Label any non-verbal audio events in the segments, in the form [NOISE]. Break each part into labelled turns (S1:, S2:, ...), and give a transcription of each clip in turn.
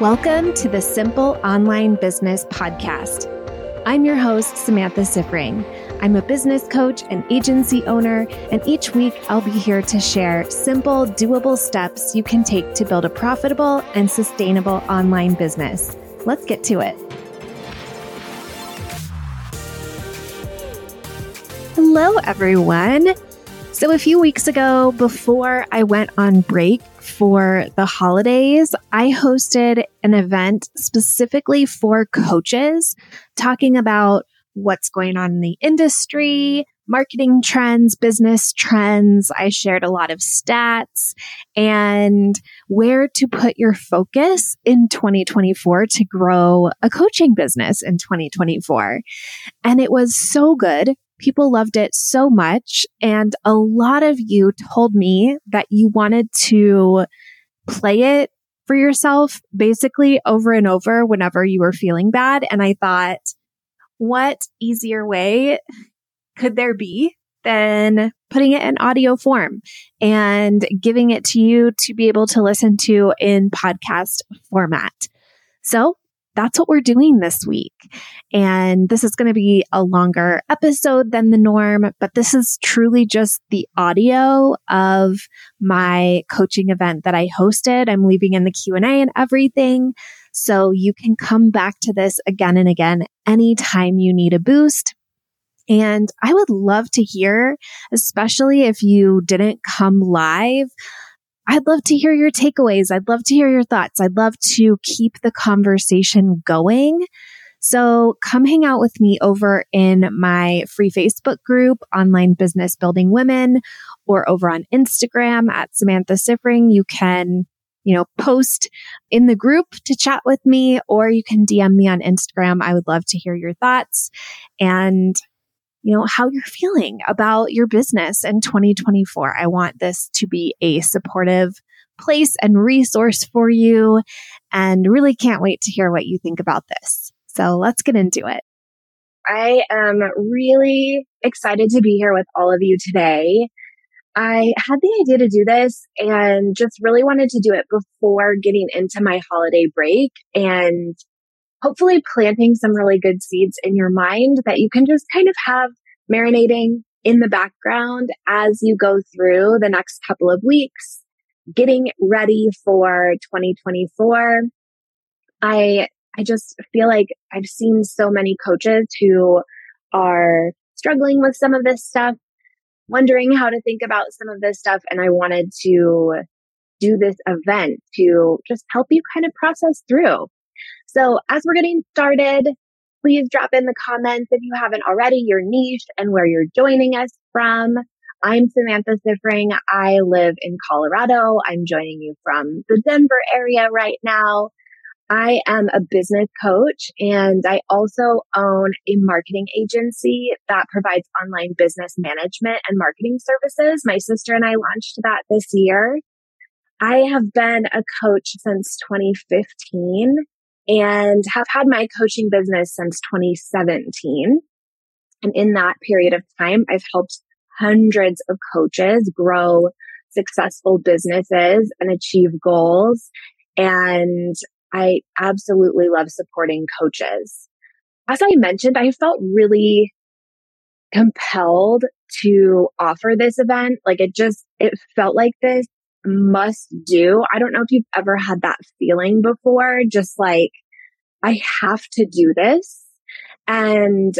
S1: Welcome to the Simple Online Business Podcast. I'm your host, Samantha Siffring. I'm a business coach and agency owner, and each week I'll be here to share simple, doable steps you can take to build a profitable and sustainable online business. Let's get to it. Hello, everyone. So, a few weeks ago, before I went on break for the holidays, I hosted an event specifically for coaches talking about what's going on in the industry, marketing trends, business trends. I shared a lot of stats and where to put your focus in 2024 to grow a coaching business in 2024. And it was so good. People loved it so much. And a lot of you told me that you wanted to play it for yourself basically over and over whenever you were feeling bad. And I thought, what easier way could there be than putting it in audio form and giving it to you to be able to listen to in podcast format? So that's what we're doing this week. And this is going to be a longer episode than the norm, but this is truly just the audio of my coaching event that I hosted. I'm leaving in the Q&A and everything. So you can come back to this again and again anytime you need a boost. And I would love to hear, especially if you didn't come live, I'd love to hear your takeaways. I'd love to hear your thoughts. I'd love to keep the conversation going. So come hang out with me over in my free Facebook group, Online Business Building Women, or over on Instagram at Samantha Siffring. You can, you know, post in the group to chat with me, or you can DM me on Instagram. I would love to hear your thoughts. And you know, how you're feeling about your business in 2024. I want this to be a supportive place and resource for you and really can't wait to hear what you think about this. So let's get into it.
S2: I am really excited to be here with all of you today. I had the idea to do this and just really wanted to do it before getting into my holiday break and hopefully planting some really good seeds in your mind that you can just kind of have marinating in the background as you go through the next couple of weeks, getting ready for 2024. I, I just feel like I've seen so many coaches who are struggling with some of this stuff, wondering how to think about some of this stuff. And I wanted to do this event to just help you kind of process through so as we're getting started, please drop in the comments if you haven't already your niche and where you're joining us from. I'm Samantha Siffring. I live in Colorado. I'm joining you from the Denver area right now. I am a business coach and I also own a marketing agency that provides online business management and marketing services. My sister and I launched that this year. I have been a coach since 2015 and have had my coaching business since 2017. And in that period of time, I've helped hundreds of coaches grow successful businesses and achieve goals. And I absolutely love supporting coaches. As I mentioned, I felt really compelled to offer this event. Like it just, it felt like this must do. I don't know if you've ever had that feeling before, just like, I have to do this. And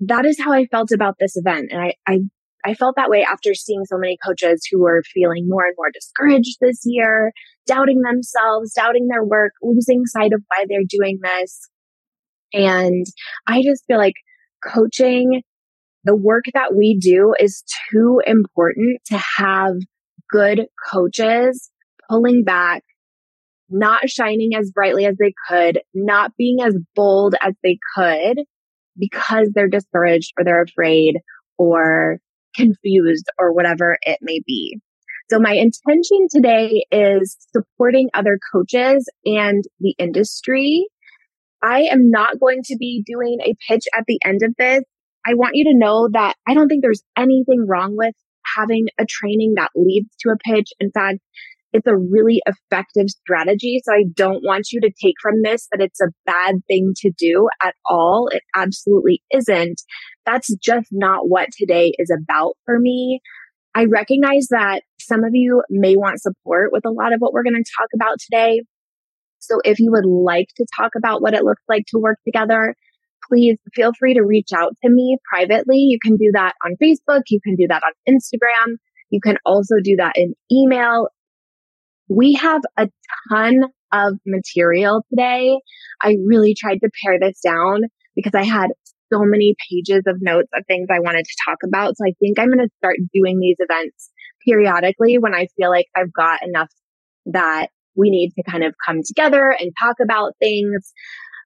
S2: that is how I felt about this event. And I, I, I felt that way after seeing so many coaches who were feeling more and more discouraged this year, doubting themselves, doubting their work, losing sight of why they're doing this. And I just feel like coaching, the work that we do is too important to have good coaches pulling back, not shining as brightly as they could, not being as bold as they could because they're discouraged or they're afraid or confused or whatever it may be. So my intention today is supporting other coaches and the industry. I am not going to be doing a pitch at the end of this. I want you to know that I don't think there's anything wrong with having a training that leads to a pitch. In fact, it's a really effective strategy. So I don't want you to take from this that it's a bad thing to do at all. It absolutely isn't. That's just not what today is about for me. I recognize that some of you may want support with a lot of what we're going to talk about today. So if you would like to talk about what it looks like to work together, please feel free to reach out to me privately. You can do that on Facebook. You can do that on Instagram. You can also do that in email. We have a ton of material today. I really tried to pare this down because I had so many pages of notes of things I wanted to talk about. So I think I'm going to start doing these events periodically when I feel like I've got enough that we need to kind of come together and talk about things.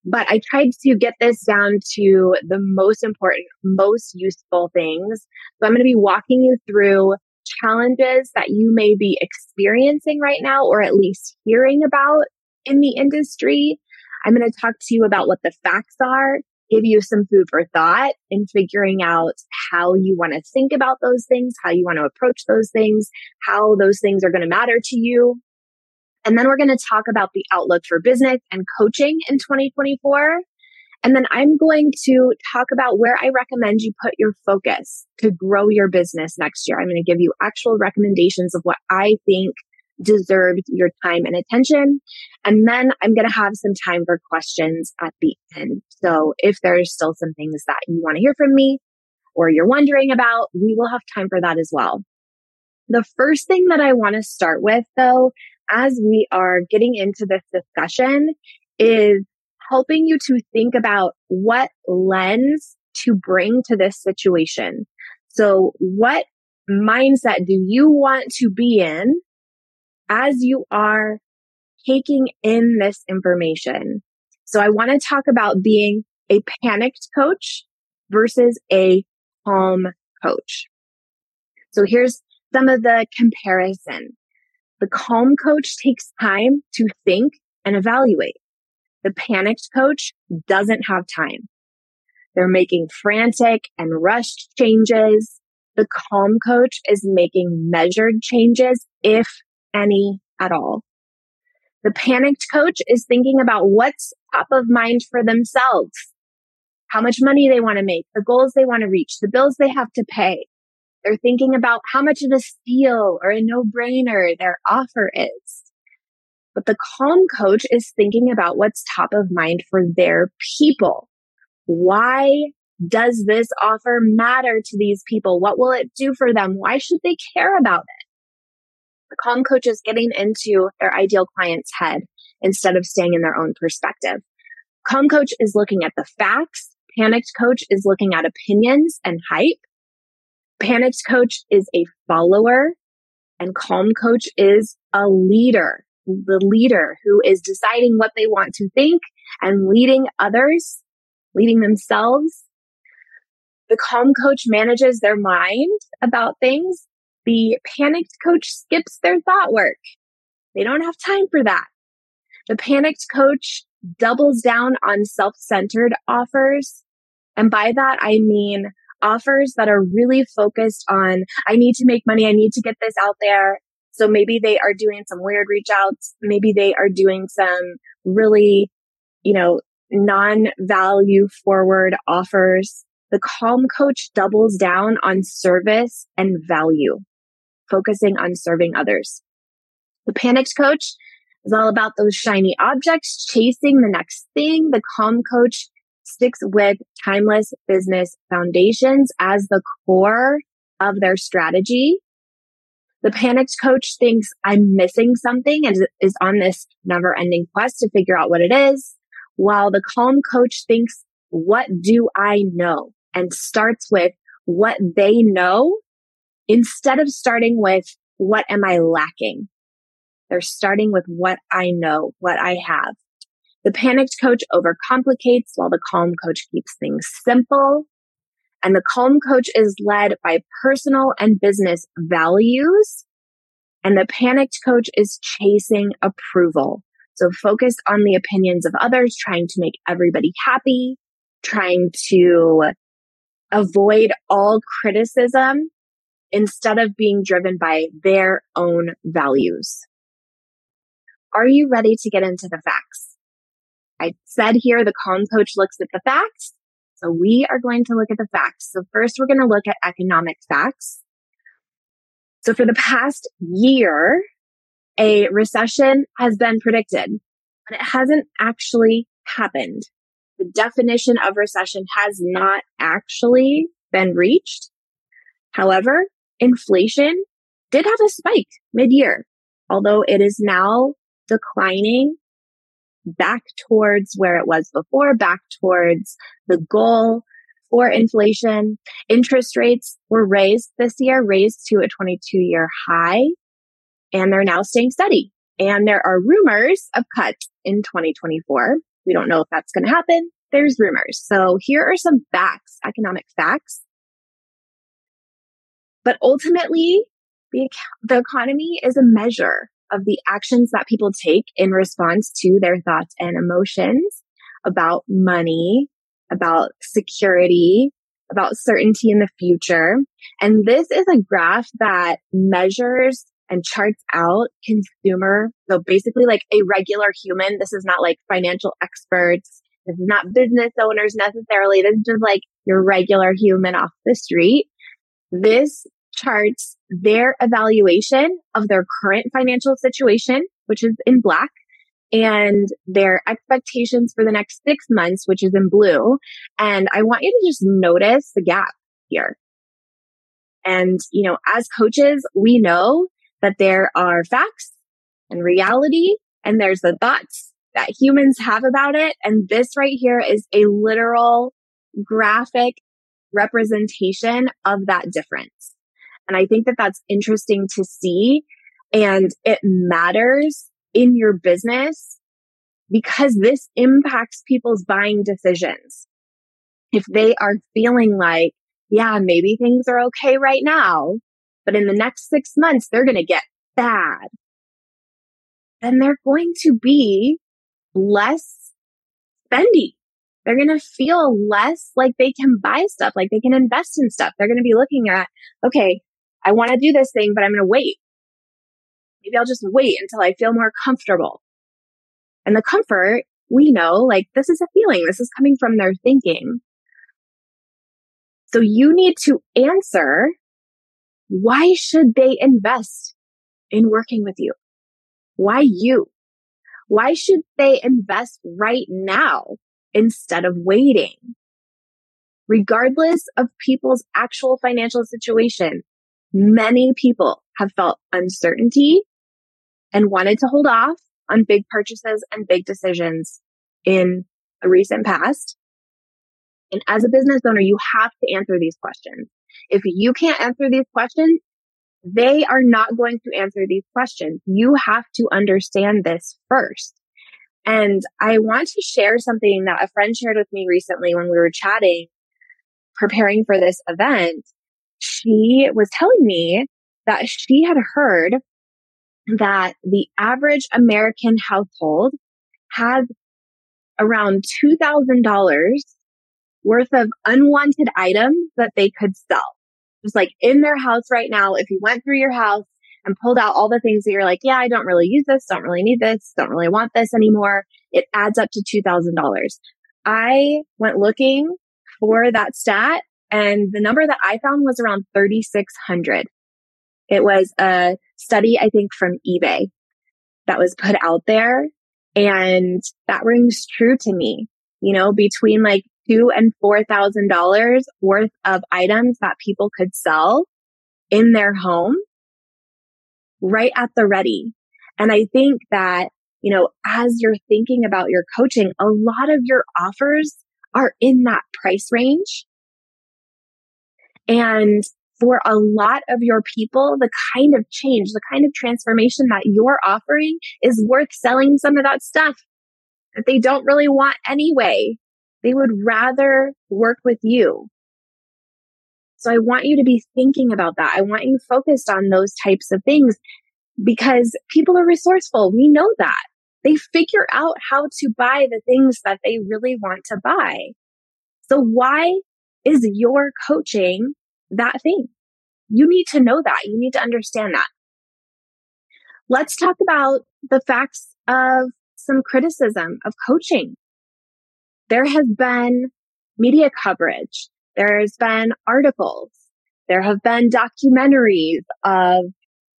S2: But I tried to get this down to the most important, most useful things. So I'm going to be walking you through challenges that you may be experiencing right now, or at least hearing about in the industry. I'm going to talk to you about what the facts are, give you some food for thought in figuring out how you want to think about those things, how you want to approach those things, how those things are going to matter to you. And then we're going to talk about the outlook for business and coaching in 2024. And then I'm going to talk about where I recommend you put your focus to grow your business next year. I'm going to give you actual recommendations of what I think deserved your time and attention. And then I'm going to have some time for questions at the end. So if there's still some things that you want to hear from me or you're wondering about, we will have time for that as well. The first thing that I want to start with though, as we are getting into this discussion is helping you to think about what lens to bring to this situation. So what mindset do you want to be in as you are taking in this information? So I want to talk about being a panicked coach versus a calm coach. So here's some of the comparison. The calm coach takes time to think and evaluate. The panicked coach doesn't have time. They're making frantic and rushed changes. The calm coach is making measured changes, if any at all. The panicked coach is thinking about what's top of mind for themselves, how much money they want to make, the goals they want to reach, the bills they have to pay. They're thinking about how much of a steal or a no brainer their offer is. But the calm coach is thinking about what's top of mind for their people. Why does this offer matter to these people? What will it do for them? Why should they care about it? The calm coach is getting into their ideal client's head instead of staying in their own perspective. Calm coach is looking at the facts. Panicked coach is looking at opinions and hype. Panicked coach is a follower and calm coach is a leader the leader who is deciding what they want to think and leading others, leading themselves. The calm coach manages their mind about things. The panicked coach skips their thought work. They don't have time for that. The panicked coach doubles down on self-centered offers. And by that, I mean offers that are really focused on, I need to make money. I need to get this out there. So maybe they are doing some weird reach outs. Maybe they are doing some really, you know, non value forward offers. The calm coach doubles down on service and value, focusing on serving others. The panicked coach is all about those shiny objects, chasing the next thing. The calm coach sticks with timeless business foundations as the core of their strategy the panicked coach thinks I'm missing something and is on this never ending quest to figure out what it is. While the calm coach thinks, what do I know? And starts with what they know instead of starting with what am I lacking? They're starting with what I know, what I have. The panicked coach overcomplicates while the calm coach keeps things simple. And the Calm Coach is led by personal and business values. And the Panicked Coach is chasing approval. So focused on the opinions of others, trying to make everybody happy, trying to avoid all criticism instead of being driven by their own values. Are you ready to get into the facts? I said here the calm coach looks at the facts. So we are going to look at the facts. So first we're going to look at economic facts. So for the past year, a recession has been predicted, but it hasn't actually happened. The definition of recession has not actually been reached. However, inflation did have a spike mid year, although it is now declining back towards where it was before, back towards the goal for inflation. Interest rates were raised this year, raised to a 22 year high, and they're now staying steady. And there are rumors of cuts in 2024. We don't know if that's going to happen. There's rumors. So here are some facts, economic facts. But ultimately, the, the economy is a measure of the actions that people take in response to their thoughts and emotions about money, about security, about certainty in the future. And this is a graph that measures and charts out consumer. So basically like a regular human. This is not like financial experts. This is not business owners necessarily. This is just like your regular human off the street. This charts their evaluation of their current financial situation, which is in black, and their expectations for the next six months, which is in blue. And I want you to just notice the gap here. And, you know, as coaches, we know that there are facts and reality and there's the thoughts that humans have about it. And this right here is a literal graphic representation of that difference. And I think that that's interesting to see. And it matters in your business because this impacts people's buying decisions. If they are feeling like, yeah, maybe things are okay right now, but in the next six months, they're going to get bad, then they're going to be less spendy. They're going to feel less like they can buy stuff, like they can invest in stuff. They're going to be looking at, okay, I want to do this thing, but I'm going to wait. Maybe I'll just wait until I feel more comfortable. And the comfort, we know, like this is a feeling. This is coming from their thinking. So you need to answer why should they invest in working with you? Why you? Why should they invest right now instead of waiting? Regardless of people's actual financial situation, Many people have felt uncertainty and wanted to hold off on big purchases and big decisions in a recent past. And as a business owner, you have to answer these questions. If you can't answer these questions, they are not going to answer these questions. You have to understand this first. And I want to share something that a friend shared with me recently when we were chatting, preparing for this event she was telling me that she had heard that the average American household has around $2,000 worth of unwanted items that they could sell. Just like in their house right now, if you went through your house and pulled out all the things that you're like, yeah, I don't really use this, don't really need this, don't really want this anymore, it adds up to $2,000. I went looking for that stat and the number that I found was around 3,600. It was a study, I think, from eBay that was put out there. And that rings true to me, you know, between like two and four thousand dollars worth of items that people could sell in their home right at the ready. And I think that, you know, as you're thinking about your coaching, a lot of your offers are in that price range. And for a lot of your people, the kind of change, the kind of transformation that you're offering is worth selling some of that stuff that they don't really want anyway. They would rather work with you. So I want you to be thinking about that. I want you focused on those types of things because people are resourceful. We know that. They figure out how to buy the things that they really want to buy. So why is your coaching that thing. You need to know that. You need to understand that. Let's talk about the facts of some criticism of coaching. There has been media coverage. There's been articles. There have been documentaries of,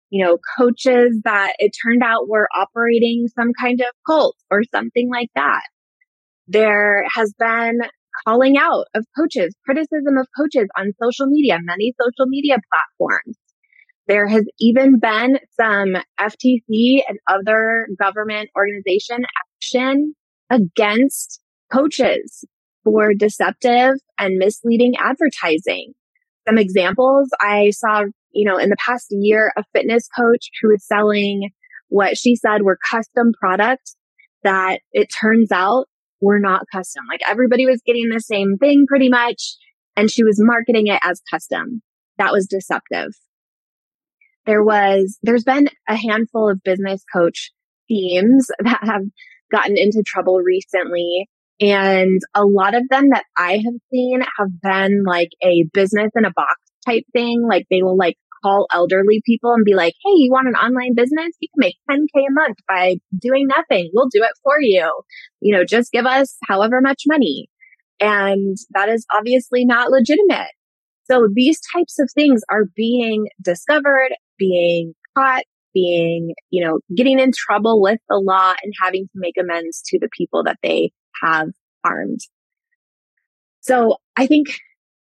S2: you know, coaches that it turned out were operating some kind of cult or something like that. There has been calling out of coaches, criticism of coaches on social media, many social media platforms. There has even been some FTC and other government organization action against coaches for deceptive and misleading advertising. Some examples I saw, you know, in the past year, a fitness coach who was selling what she said were custom products that it turns out were not custom. Like everybody was getting the same thing pretty much. And she was marketing it as custom. That was deceptive. There was, there's been a handful of business coach themes [LAUGHS] that have gotten into trouble recently. And a lot of them that I have seen have been like a business in a box type thing. Like they will like call elderly people and be like, Hey, you want an online business? You can make 10K a month by doing nothing. We'll do it for you. You know, just give us however much money. And that is obviously not legitimate. So these types of things are being discovered, being caught, being, you know, getting in trouble with the law and having to make amends to the people that they have harmed. So I think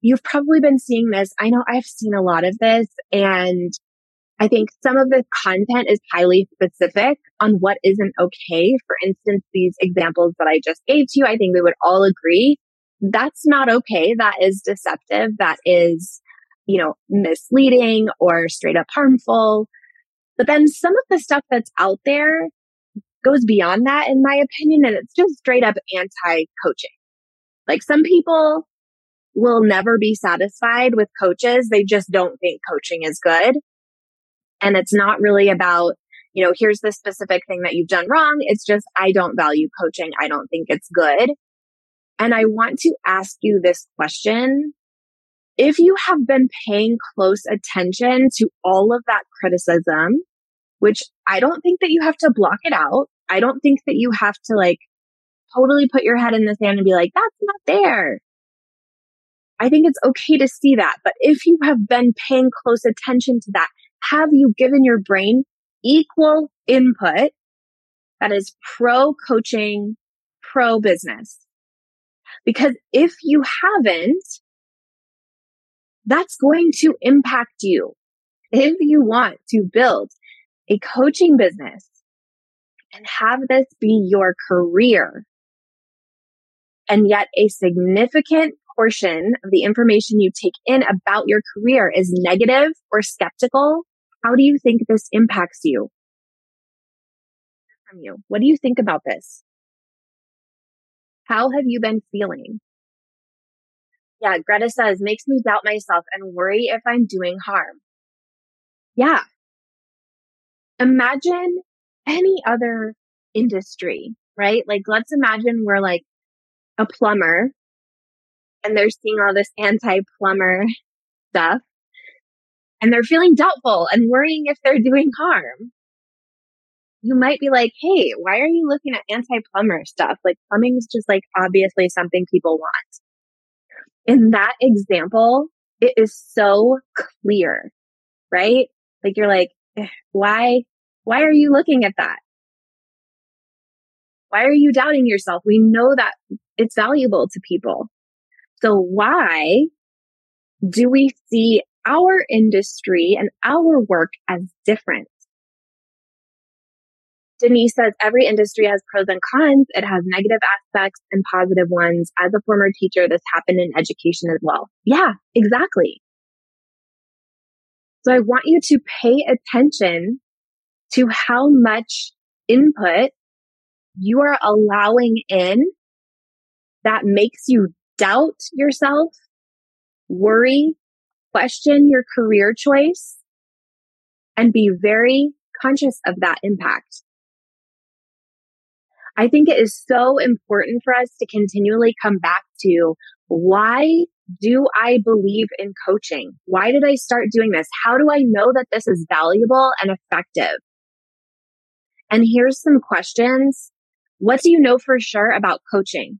S2: you've probably been seeing this. I know I've seen a lot of this and I think some of the content is highly specific on what isn't okay. For instance, these examples that I just gave to you, I think we would all agree that's not okay. That is deceptive. That is, you know, misleading or straight up harmful. But then some of the stuff that's out there goes beyond that, in my opinion, and it's just straight up anti coaching. Like some people will never be satisfied with coaches. They just don't think coaching is good. And it's not really about, you know, here's the specific thing that you've done wrong. It's just, I don't value coaching. I don't think it's good. And I want to ask you this question. If you have been paying close attention to all of that criticism, which I don't think that you have to block it out. I don't think that you have to like totally put your head in the sand and be like, that's not there. I think it's okay to see that. But if you have been paying close attention to that, have you given your brain equal input that is pro coaching, pro business? Because if you haven't, that's going to impact you. If you want to build a coaching business and have this be your career, and yet a significant portion of the information you take in about your career is negative or skeptical, how do you think this impacts you? From you, what do you think about this? How have you been feeling? Yeah, Greta says, makes me doubt myself and worry if I'm doing harm. Yeah. Imagine any other industry, right? Like, let's imagine we're like a plumber and they're seeing all this anti plumber stuff and they're feeling doubtful and worrying if they're doing harm. You might be like, Hey, why are you looking at anti plumber stuff? Like plumbing is just like obviously something people want. In that example, it is so clear, right? Like you're like, eh, why, why are you looking at that? Why are you doubting yourself? We know that it's valuable to people. So why do we see our industry and our work as different? Denise says every industry has pros and cons. It has negative aspects and positive ones. As a former teacher, this happened in education as well. Yeah, exactly. So I want you to pay attention to how much input you are allowing in that makes you doubt yourself, worry, question your career choice, and be very conscious of that impact. I think it is so important for us to continually come back to why do I believe in coaching? Why did I start doing this? How do I know that this is valuable and effective? And here's some questions. What do you know for sure about coaching?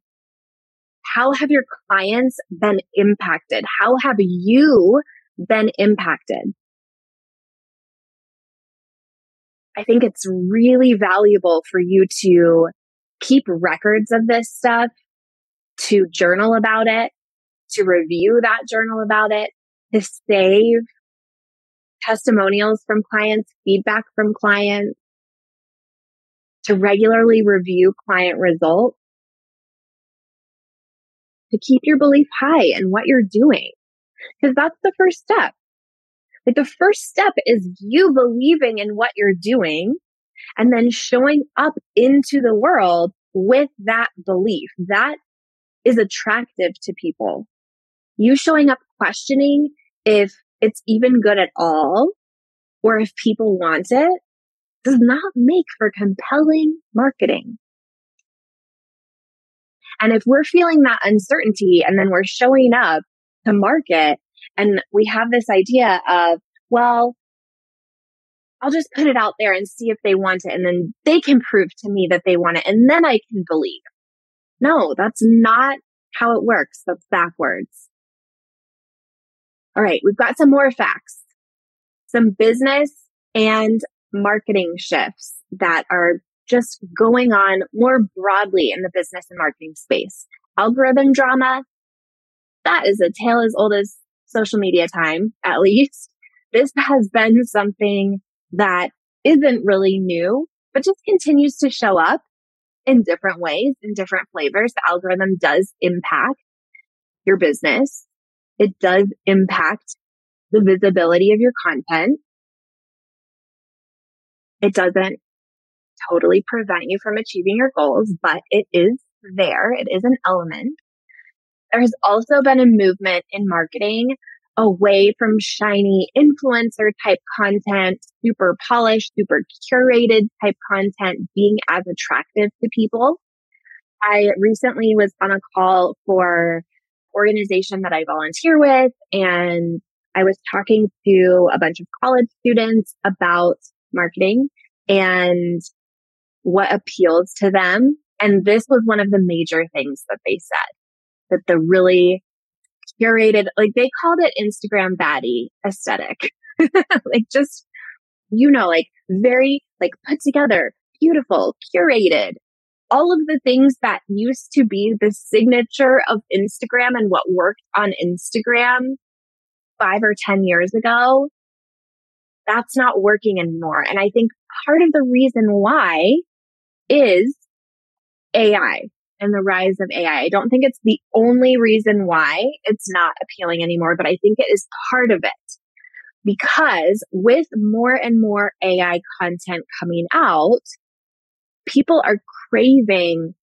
S2: How have your clients been impacted? How have you been impacted? I think it's really valuable for you to keep records of this stuff, to journal about it, to review that journal about it, to save testimonials from clients, feedback from clients, to regularly review client results, to keep your belief high in what you're doing. Because that's the first step. Like the first step is you believing in what you're doing and then showing up into the world with that belief. That is attractive to people. You showing up questioning if it's even good at all or if people want it does not make for compelling marketing. And if we're feeling that uncertainty and then we're showing up to market and we have this idea of, well, I'll just put it out there and see if they want it. And then they can prove to me that they want it. And then I can believe. No, that's not how it works. That's backwards. All right. We've got some more facts, some business and marketing shifts that are just going on more broadly in the business and marketing space. Algorithm drama. That is a tale as old as social media time, at [LAUGHS] least. This has been something that isn't really new, but just continues to show up in different ways, in different flavors. The algorithm does impact your business. It does impact the visibility of your content. It doesn't totally prevent you from achieving your goals, but it is there. It is an element. There has also been a movement in marketing away from shiny influencer type content, super polished, super curated type content being as attractive to people. I recently was on a call for organization that I volunteer with and I was talking to a bunch of college students about marketing and what appeals to them. And this was one of the major things that they said that the really curated, like they called it Instagram baddie aesthetic. [LAUGHS] like just, you know, like very like put together, beautiful, curated, all of the things that used to be the signature of Instagram and what worked on Instagram five or 10 years ago, that's not working anymore. And I think part of the reason why is AI and the rise of AI. I don't think it's the only reason why it's not appealing anymore, but I think it is part of it. Because with more and more AI content coming out, people are craving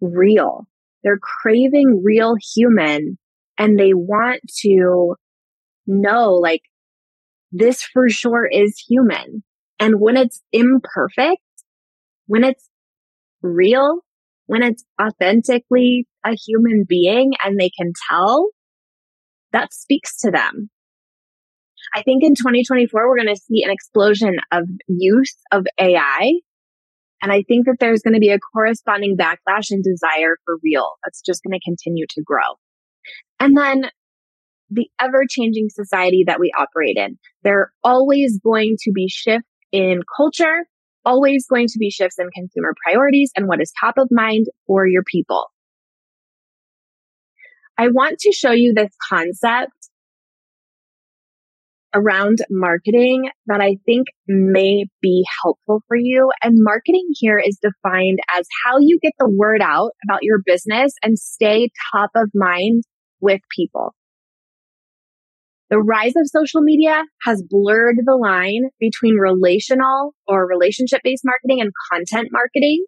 S2: real. They're craving real human and they want to know like this for sure is human. And when it's imperfect, when it's real, when it's authentically a human being and they can tell, that speaks to them. I think in 2024, we're going to see an explosion of use of AI. And I think that there's going to be a corresponding backlash and desire for real. That's just going to continue to grow. And then the ever changing society that we operate in, there are always going to be shifts in culture always going to be shifts in consumer priorities and what is top of mind for your people. I want to show you this concept around marketing that I think may be helpful for you. And marketing here is defined as how you get the word out about your business and stay top of mind with people. The rise of social media has blurred the line between relational or relationship based marketing and content marketing.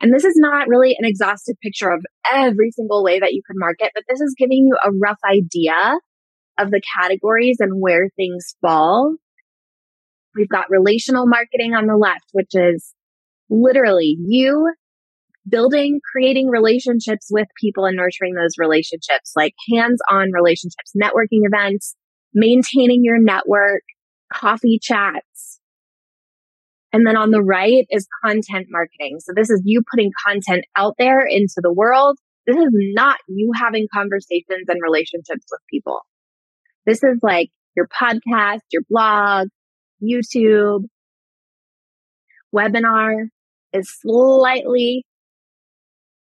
S2: And this is not really an exhaustive picture of every single way that you can market, but this is giving you a rough idea of the categories and where things fall. We've got relational marketing on the left, which is literally you building, creating relationships with people and nurturing those relationships, like hands on relationships, networking events, maintaining your network, coffee chats, And then on the right is content marketing. So this is you putting content out there into the world. This is not you having conversations and relationships with people. This is like your podcast, your blog, YouTube, webinar is slightly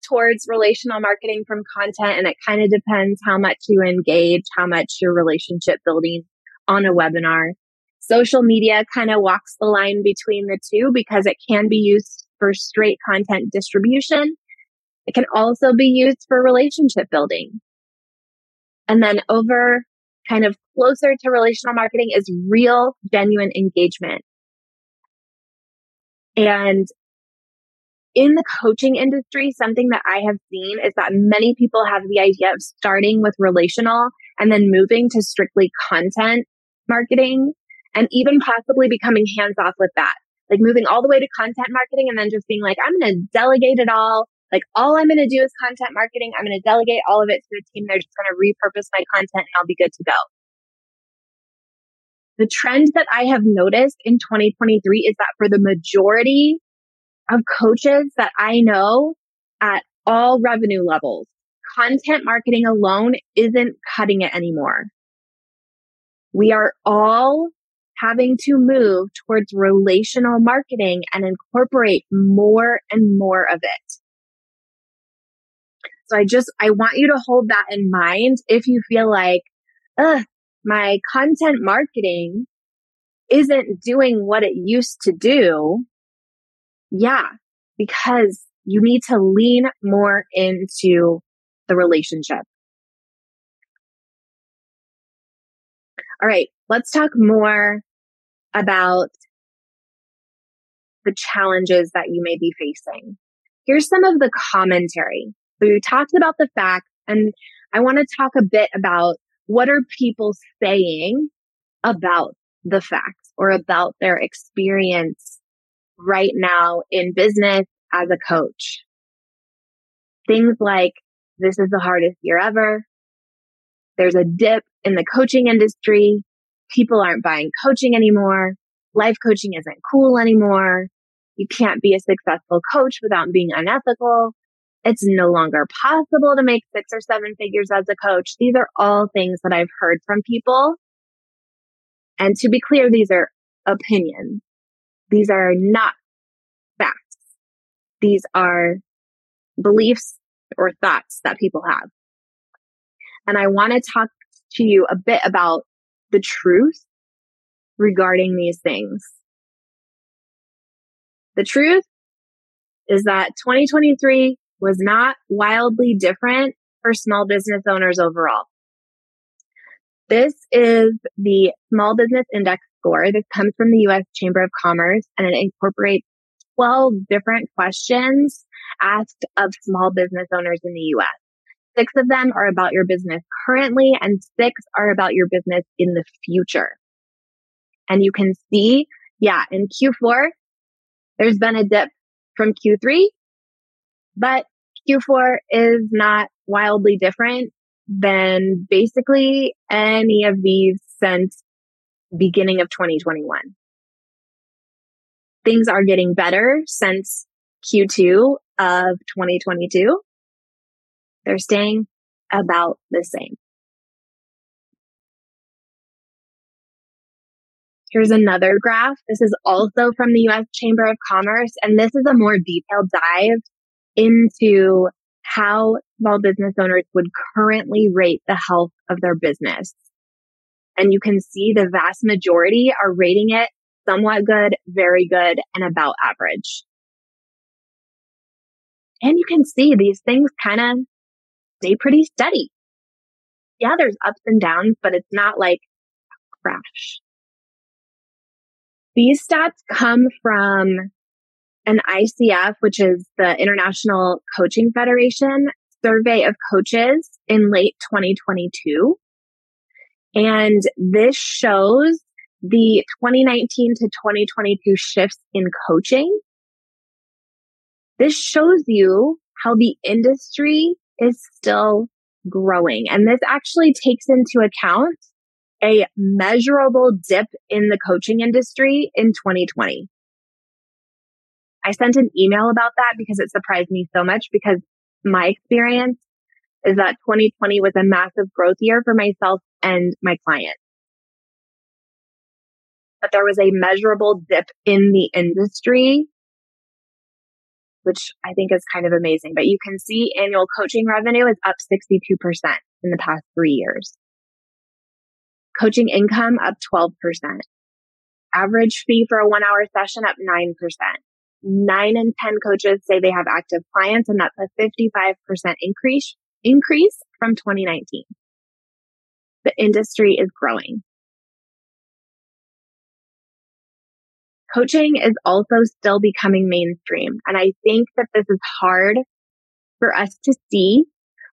S2: towards relational marketing from content. And it kind of depends how much you engage, how much your relationship building on a webinar. Social media kind of walks the line between the two because it can be used for straight content distribution. It can also be used for relationship building. And then over kind of closer to relational marketing is real, genuine engagement. And in the coaching industry, something that I have seen is that many people have the idea of starting with relational and then moving to strictly content marketing and even possibly becoming hands off with that. Like moving all the way to content marketing and then just being like, I'm going to delegate it all. Like all I'm going to do is content marketing. I'm going to delegate all of it to the team. They're just going to repurpose my content and I'll be good to go. The trend that I have noticed in 2023 is that for the majority of coaches that I know at all revenue levels, content marketing alone isn't cutting it anymore. We are all having to move towards relational marketing and incorporate more and more of it. So I just, I want you to hold that in mind if you feel like, ugh, my content marketing isn't doing what it used to do. Yeah, because you need to lean more into the relationship. All right, let's talk more about the challenges that you may be facing. Here's some of the commentary. So we talked about the facts and I want to talk a bit about what are people saying about the facts or about their experience right now in business as a coach. Things like, this is the hardest year ever. There's a dip in the coaching industry. People aren't buying coaching anymore. Life coaching isn't cool anymore. You can't be a successful coach without being unethical. It's no longer possible to make six or seven figures as a coach. These are all things that I've heard from people. And to be clear, these are opinions. These are not facts. These are beliefs or thoughts that people have. And I want to talk to you a bit about the truth regarding these things. The truth is that 2023 was not wildly different for small business owners overall. This is the Small Business Index score. This comes from the U.S. Chamber of Commerce and it incorporates 12 different questions asked of small business owners in the U.S. Six of them are about your business currently and six are about your business in the future. And you can see, yeah, in Q4, there's been a dip from Q3, but Q4 is not wildly different than basically any of these since beginning of 2021. Things are getting better since Q2 of 2022. They're staying about the same. Here's another graph. This is also from the US Chamber of Commerce, and this is a more detailed dive into how small business owners would currently rate the health of their business. And you can see the vast majority are rating it somewhat good, very good, and about average. And you can see these things kind of stay pretty steady. Yeah, there's ups and downs, but it's not like a crash. These stats come from an ICF, which is the International Coaching Federation survey of coaches in late 2022. And this shows the 2019 to 2022 shifts in coaching. This shows you how the industry is still growing. And this actually takes into account a measurable dip in the coaching industry in 2020. I sent an email about that because it surprised me so much because my experience is that 2020 was a massive growth year for myself and my clients. But there was a measurable dip in the industry, which I think is kind of amazing. But you can see annual coaching revenue is up 62% in the past three years. Coaching income up 12%. Average fee for a one hour session up 9%. Nine in 10 coaches say they have active clients and that's a 55% increase, increase from 2019. The industry is growing. Coaching is also still becoming mainstream. And I think that this is hard for us to see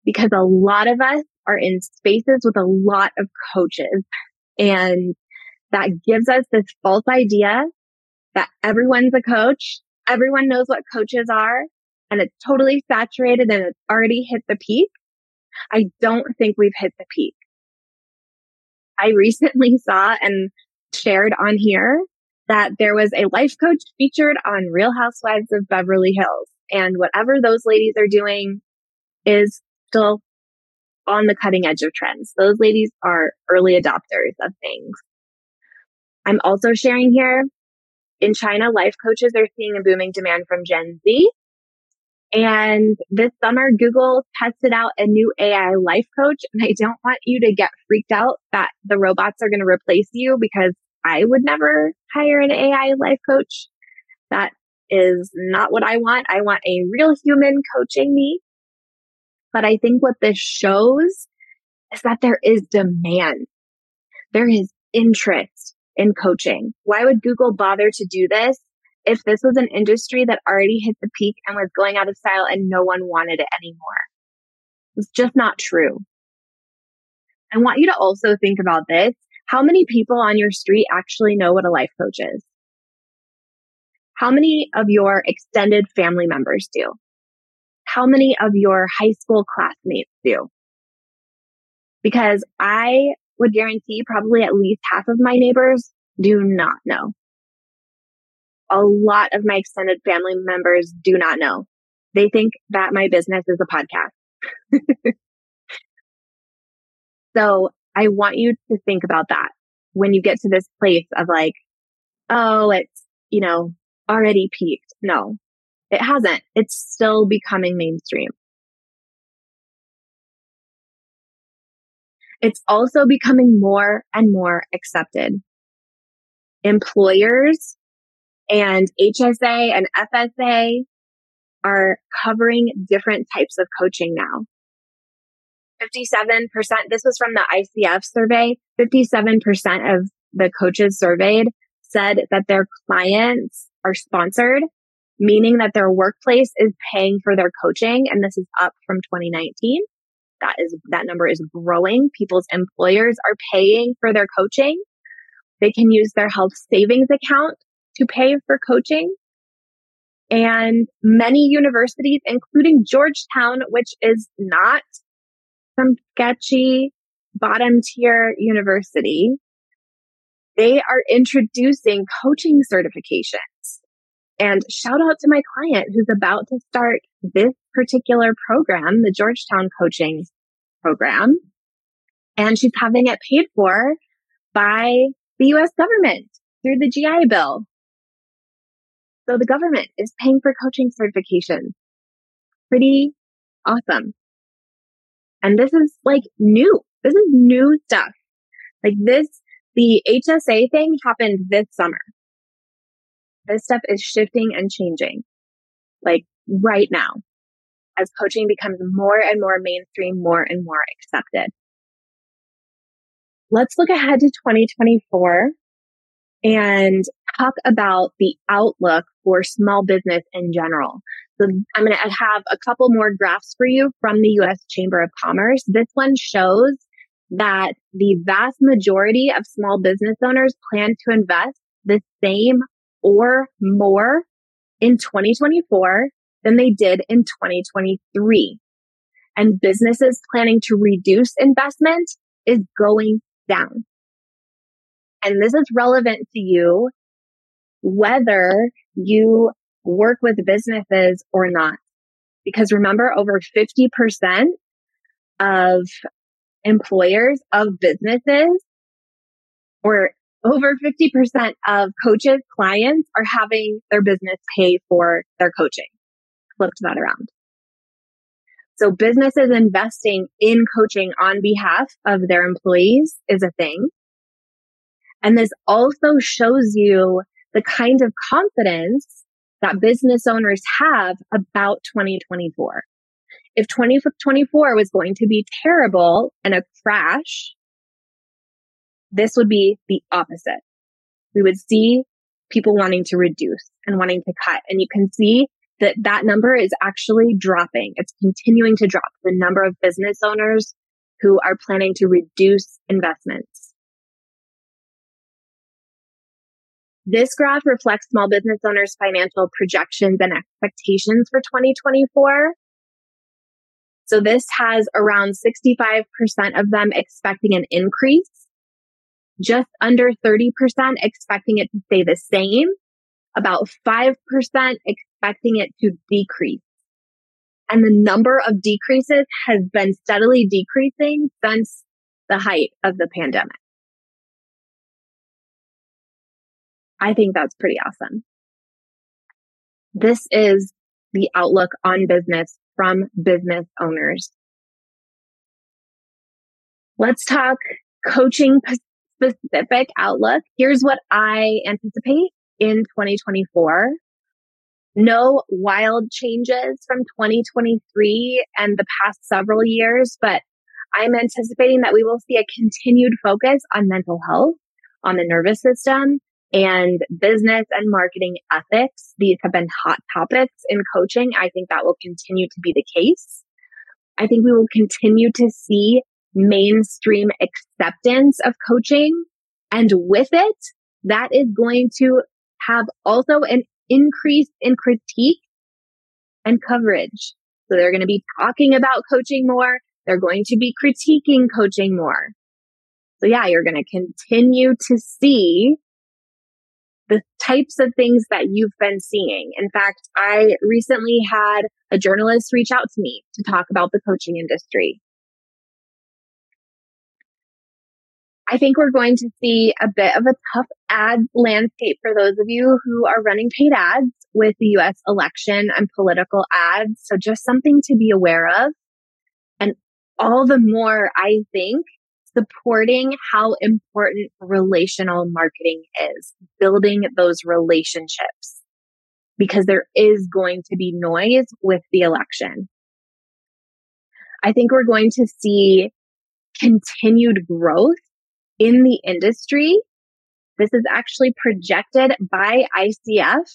S2: because a lot of us are in spaces with a lot of coaches and that gives us this false idea that everyone's a coach. Everyone knows what coaches are and it's totally saturated and it's already hit the peak. I don't think we've hit the peak. I recently [LAUGHS] saw and shared on here that there was a life coach featured on Real Housewives of Beverly Hills. And whatever those ladies are doing is still on the cutting edge of trends. Those ladies are early adopters of things. I'm also sharing here in China, life coaches are seeing a booming demand from Gen Z. And this summer, Google tested out a new AI life coach. And I don't want you to get freaked out that the robots are going to replace you because I would never hire an AI life coach. That is not what I want. I want a real human coaching me. But I think what this shows is that there is demand. There is interest in coaching. Why would Google bother to do this if this was an industry that already hit the peak and was going out of style and no one wanted it anymore? It's just not true. I want you to also think about this. How many people on your street actually know what a life coach is? How many of your extended family members do? How many of your high school classmates do? Because I would guarantee probably at least half of my neighbors do not know. A lot of my extended family members do not know. They think that my business is a podcast. [LAUGHS] so I want you to think about that when you get to this place of like, oh, it's, you know, already peaked. No, it hasn't. It's still becoming mainstream. It's also becoming more and more accepted. Employers and HSA and FSA are covering different types of coaching now. 57%, this was from the ICF survey, 57% of the coaches surveyed said that their clients are sponsored, meaning that their workplace is paying for their coaching. And this is up from 2019. That is, that number is growing. People's employers are paying for their coaching. They can use their health savings account to pay for coaching. And many universities, including Georgetown, which is not some sketchy bottom tier university, they are introducing coaching certifications. And shout out to my client who's about to start this particular program, the Georgetown coaching program. And she's having it paid for by the US government through the GI Bill. So the government is paying for coaching certifications. Pretty awesome. And this is like new. This is new stuff. Like this, the HSA thing happened this summer. This stuff is shifting and changing like right now as coaching becomes more and more mainstream, more and more accepted. Let's look ahead to 2024 and talk about the outlook for small business in general. So I'm going to have a couple more graphs for you from the U.S. Chamber of Commerce. This one shows that the vast majority of small business owners plan to invest the same or more in 2024 than they did in 2023. And businesses planning to reduce investment is going down. And this is relevant to you whether you work with businesses or not. Because remember, over 50% of employers of businesses or over 50% of coaches, clients are having their business pay for their coaching. Flipped that around. So businesses investing in coaching on behalf of their employees is a thing. And this also shows you the kind of confidence that business owners have about 2024. If 2024 was going to be terrible and a crash, this would be the opposite. We would see people wanting to reduce and wanting to cut. And you can see that that number is actually dropping. It's continuing to drop the number of business owners who are planning to reduce investments. This graph reflects small business owners' financial projections and expectations for 2024. So this has around 65% of them expecting an increase, just under 30% expecting it to stay the same, about 5% expecting it to decrease. And the number of decreases has been steadily decreasing since the height of the pandemic. I think that's pretty awesome. This is the outlook on business from business owners. Let's talk coaching specific outlook. Here's what I anticipate in 2024. No wild changes from 2023 and the past several years, but I'm anticipating that we will see a continued focus on mental health, on the nervous system, and business and marketing ethics. These have been hot topics in coaching. I think that will continue to be the case. I think we will continue to see mainstream acceptance of coaching. And with it, that is going to have also an increase in critique and coverage. So they're going to be talking about coaching more. They're going to be critiquing coaching more. So yeah, you're going to continue to see the types of things that you've been seeing. In fact, I recently had a journalist reach out to me to talk about the coaching industry. I think we're going to see a bit of a tough ad landscape for those of you who are running paid ads with the US election and political ads. So just something to be aware of. And all the more, I think, supporting how important relational marketing is, building those relationships because there is going to be noise with the election. I think we're going to see continued growth in the industry. This is actually projected by ICF.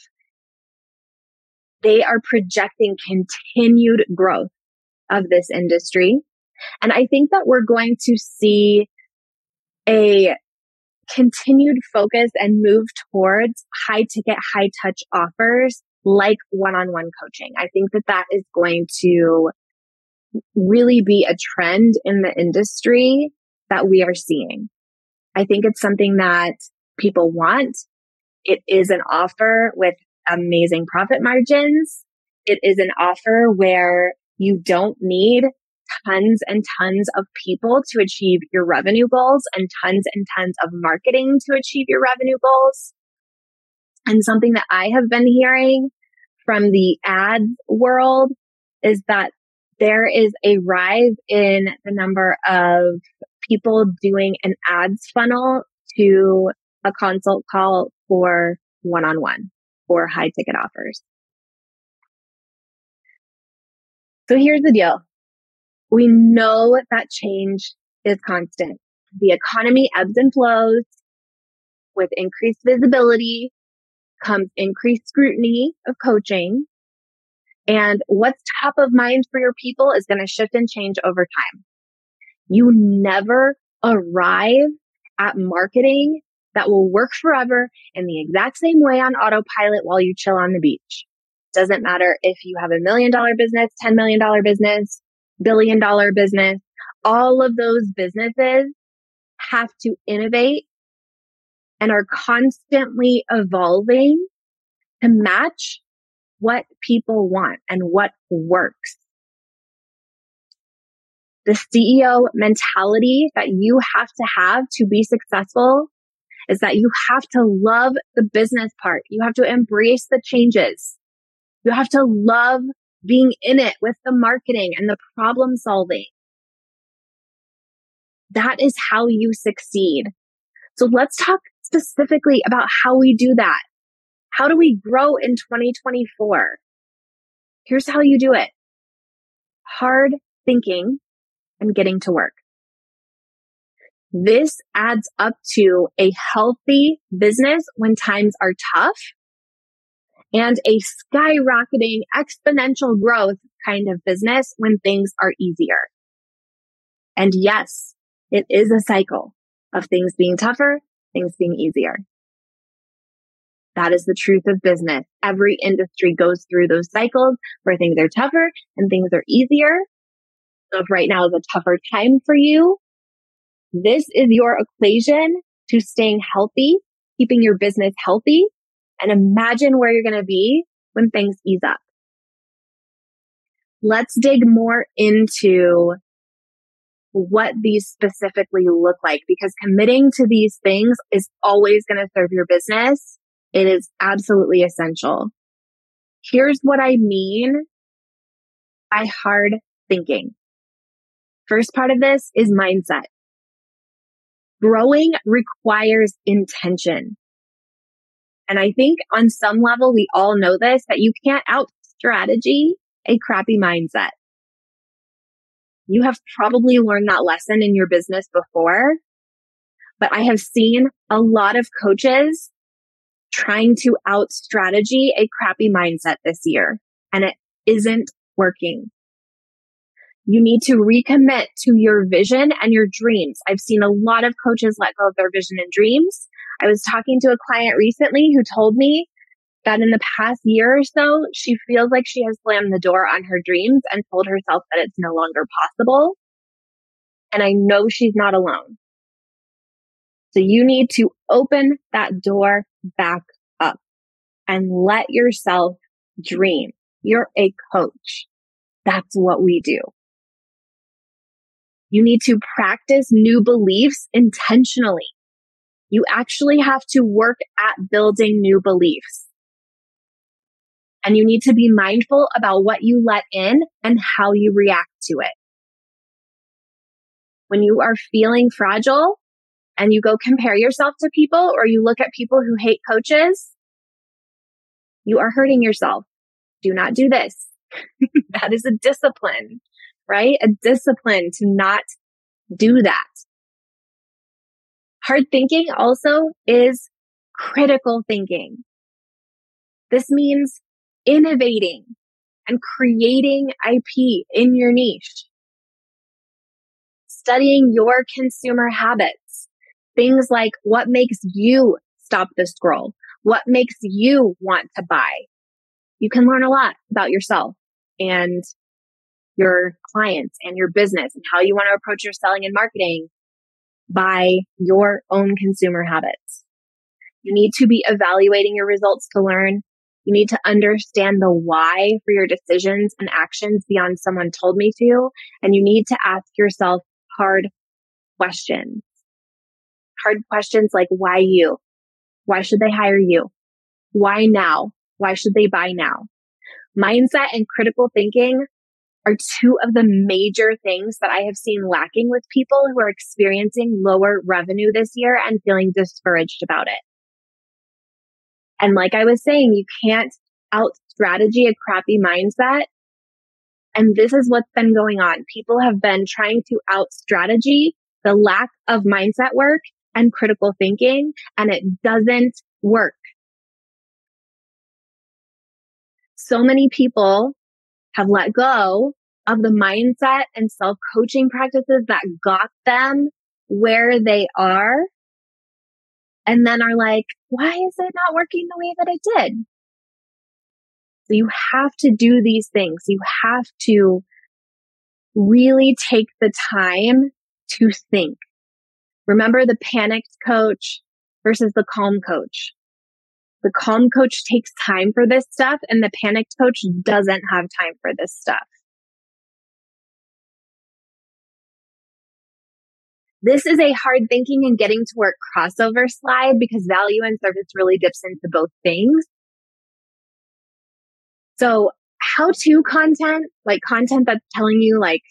S2: They are projecting continued growth of this industry. And I think that we're going to see a continued focus and move towards high ticket, high touch offers like one on one coaching. I think that that is going to really be a trend in the industry that we are seeing. I think it's something that people want. It is an offer with amazing profit margins. It is an offer where you don't need tons and tons of people to achieve your revenue goals and tons and tons of marketing to achieve your revenue goals. And something that I have been hearing from the ad world is that there is a rise in the number of people doing an ads funnel to a consult call for one on one or high ticket offers. So here's the deal. We know that change is constant. The economy ebbs and flows. With increased visibility comes increased scrutiny of coaching. And what's top of mind for your people is going to shift and change over time. You never arrive at marketing that will work forever in the exact same way on autopilot while you chill on the beach. Doesn't matter if you have a million dollar business, $10 million business, billion dollar business, all of those businesses have to innovate and are constantly evolving to match what people want and what works. The CEO mentality that you have to have to be successful is that you have to love the business part. You have to embrace the changes. You have to love being in it with the marketing and the problem solving. That is how you succeed. So let's talk specifically about how we do that. How do we grow in 2024? Here's how you do it. Hard thinking and getting to work. This adds up to a healthy business when times are tough and a skyrocketing exponential growth kind of business when things are easier. And yes, it is a cycle of things being tougher, things being easier. That is the truth of business. Every industry goes through those cycles where things are tougher and things are easier. So if right now is a tougher time for you, this is your equation to staying healthy, keeping your business healthy, and imagine where you're going to be when things ease up. Let's dig more into what these specifically look like because committing to these things is always going to serve your business. It is absolutely essential. Here's what I mean by hard thinking. First part of this is mindset. Growing requires intention. And I think on some level, we all know this, that you can't out strategy a crappy mindset. You have probably learned that lesson in your business before, but I have seen a lot of coaches trying to out strategy a crappy mindset this year and it isn't working. You need to recommit to your vision and your dreams. I've seen a lot of coaches let go of their vision and dreams. I was talking to a client recently who told me that in the past year or so, she feels like she has slammed the door on her dreams and told herself that it's no longer possible. And I know she's not alone. So you need to open that door back up and let yourself dream. You're a coach. That's what we do. You need to practice new beliefs intentionally. You actually have to work at building new beliefs. And you need to be mindful about what you let in and how you react to it. When you are feeling fragile and you go compare yourself to people or you look at people who hate coaches, you are hurting yourself. Do not do this. [LAUGHS] that is a discipline right? A discipline to not do that. Hard thinking also is critical thinking. This means innovating and creating IP in your niche. Studying your consumer habits. Things like what makes you stop the scroll? What makes you want to buy? You can learn a lot about yourself and your clients and your business and how you want to approach your selling and marketing by your own consumer habits. You need to be evaluating your results to learn. You need to understand the why for your decisions and actions beyond someone told me to. And you need to ask yourself hard questions. Hard questions like why you? Why should they hire you? Why now? Why should they buy now? Mindset and critical thinking are two of the major things that I have seen lacking with people who are experiencing lower revenue this year and feeling discouraged about it. And like I was saying, you can't out strategy a crappy mindset. And this is what's been going on. People have been trying to out strategy the lack of mindset work and critical thinking, and it doesn't work. So many people have let go of the mindset and self coaching practices that got them where they are. And then are like, why is it not working the way that it did? So you have to do these things. You have to really take the time to think. Remember the panicked coach versus the calm coach. The calm coach takes time for this stuff and the panicked coach doesn't have time for this stuff. This is a hard thinking and getting to work crossover slide because value and service really dips into both things. So how to content, like content that's telling you like,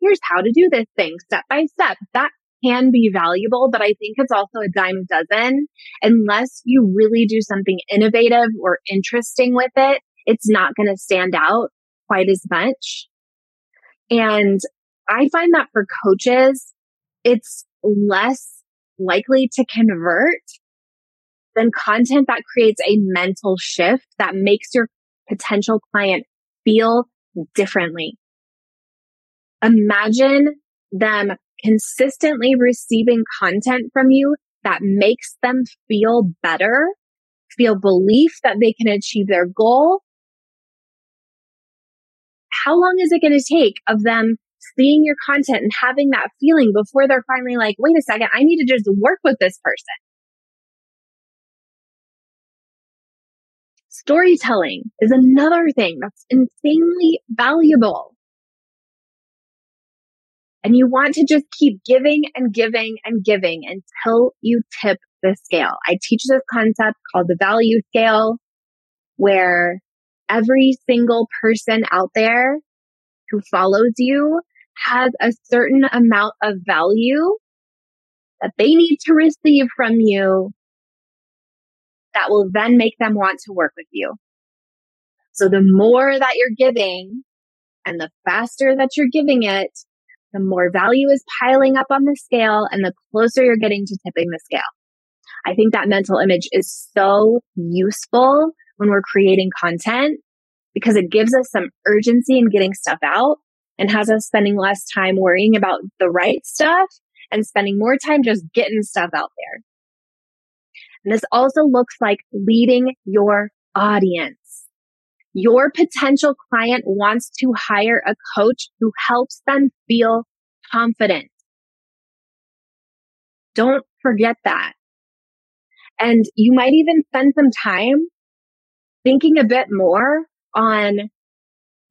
S2: here's how to do this thing step by step. That can be valuable, but I think it's also a dime a dozen. Unless you really do something innovative or interesting with it, it's not going to stand out quite as much. And I find that for coaches, it's less likely to convert than content that creates a mental shift that makes your potential client feel differently. Imagine them consistently receiving content from you that makes them feel better, feel belief that they can achieve their goal. How long is it going to take of them seeing your content and having that feeling before they're finally like, wait a second, I need to just work with this person? Storytelling is another thing that's insanely valuable. And you want to just keep giving and giving and giving until you tip the scale. I teach this concept called the value scale where every single person out there who follows you has a certain amount of value that they need to receive from you that will then make them want to work with you. So the more that you're giving and the faster that you're giving it, the more value is piling up on the scale and the closer you're getting to tipping the scale. I think that mental image is so useful when we're creating content because it gives us some urgency in getting stuff out and has us spending less time worrying about the right stuff and spending more time just getting stuff out there. And this also looks like leading your audience. Your potential client wants to hire a coach who helps them feel confident. Don't forget that. And you might even spend some time thinking a bit more on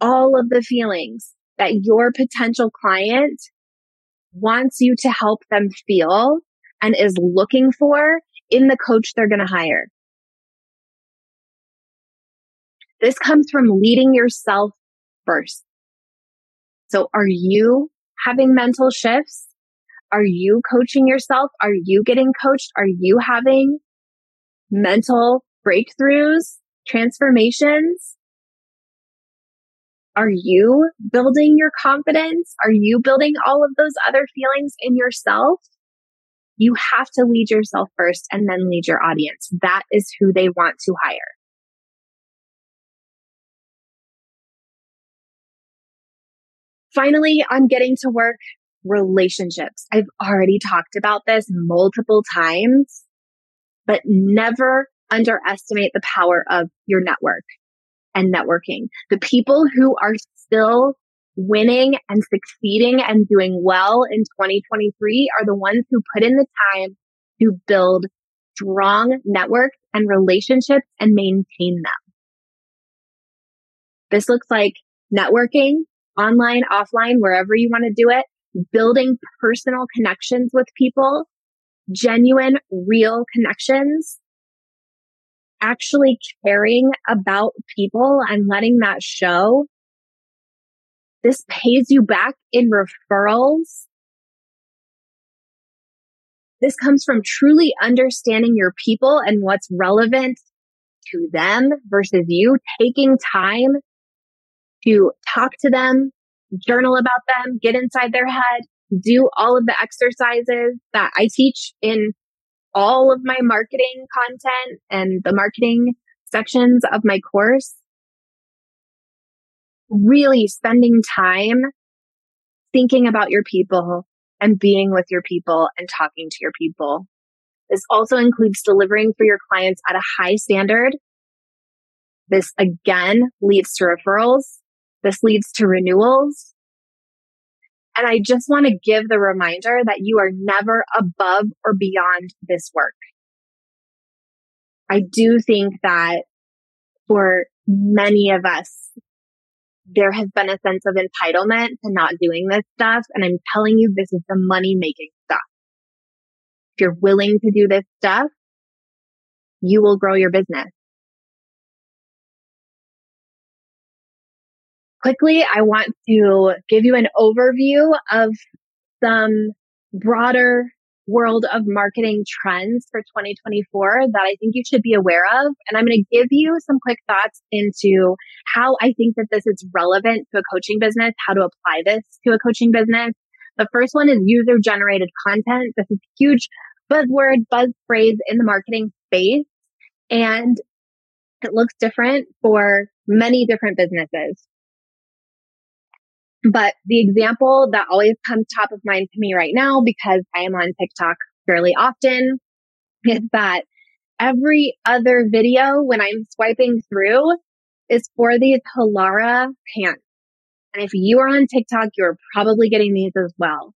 S2: all of the feelings that your potential client wants you to help them feel and is looking for in the coach they're going to hire. This comes from leading yourself first. So are you having mental shifts? Are you coaching yourself? Are you getting coached? Are you having mental breakthroughs, transformations? Are you building your confidence? Are you building all of those other feelings in yourself? You have to lead yourself first and then lead your audience. That is who they want to hire. Finally, on getting to work, relationships. I've already talked about this multiple times, but never underestimate the power of your network and networking. The people who are still winning and succeeding and doing well in 2023 are the ones who put in the time to build strong networks and relationships and maintain them. This looks like networking online, offline, wherever you want to do it, building personal connections with people, genuine, real connections actually caring about people and letting that show, this pays you back in referrals. This comes from truly understanding your people and what's relevant to them versus you taking time to talk to them, journal about them, get inside their head, do all of the exercises that I teach in all of my marketing content and the marketing sections of my course, really spending time thinking about your people and being with your people and talking to your people. This also includes delivering for your clients at a high standard. This again leads to referrals. This leads to renewals. And I just want to give the reminder that you are never above or beyond this work. I do think that for many of us, there has been a sense of entitlement to not doing this stuff. And I'm telling you, this is the money making stuff. If you're willing to do this stuff, you will grow your business. Quickly, I want to give you an overview of some broader world of marketing trends for 2024 that I think you should be aware of. And I'm going to give you some quick thoughts into how I think that this is relevant to a coaching business, how to apply this to a coaching business. The first one is user generated content. This is a huge buzzword, buzz phrase in the marketing space. And it looks different for many different businesses. But the example that always comes top of mind to me right now, because I am on TikTok fairly often, is that every other video when I'm swiping through is for these Halara pants. And if you are on TikTok, you're probably getting these as well.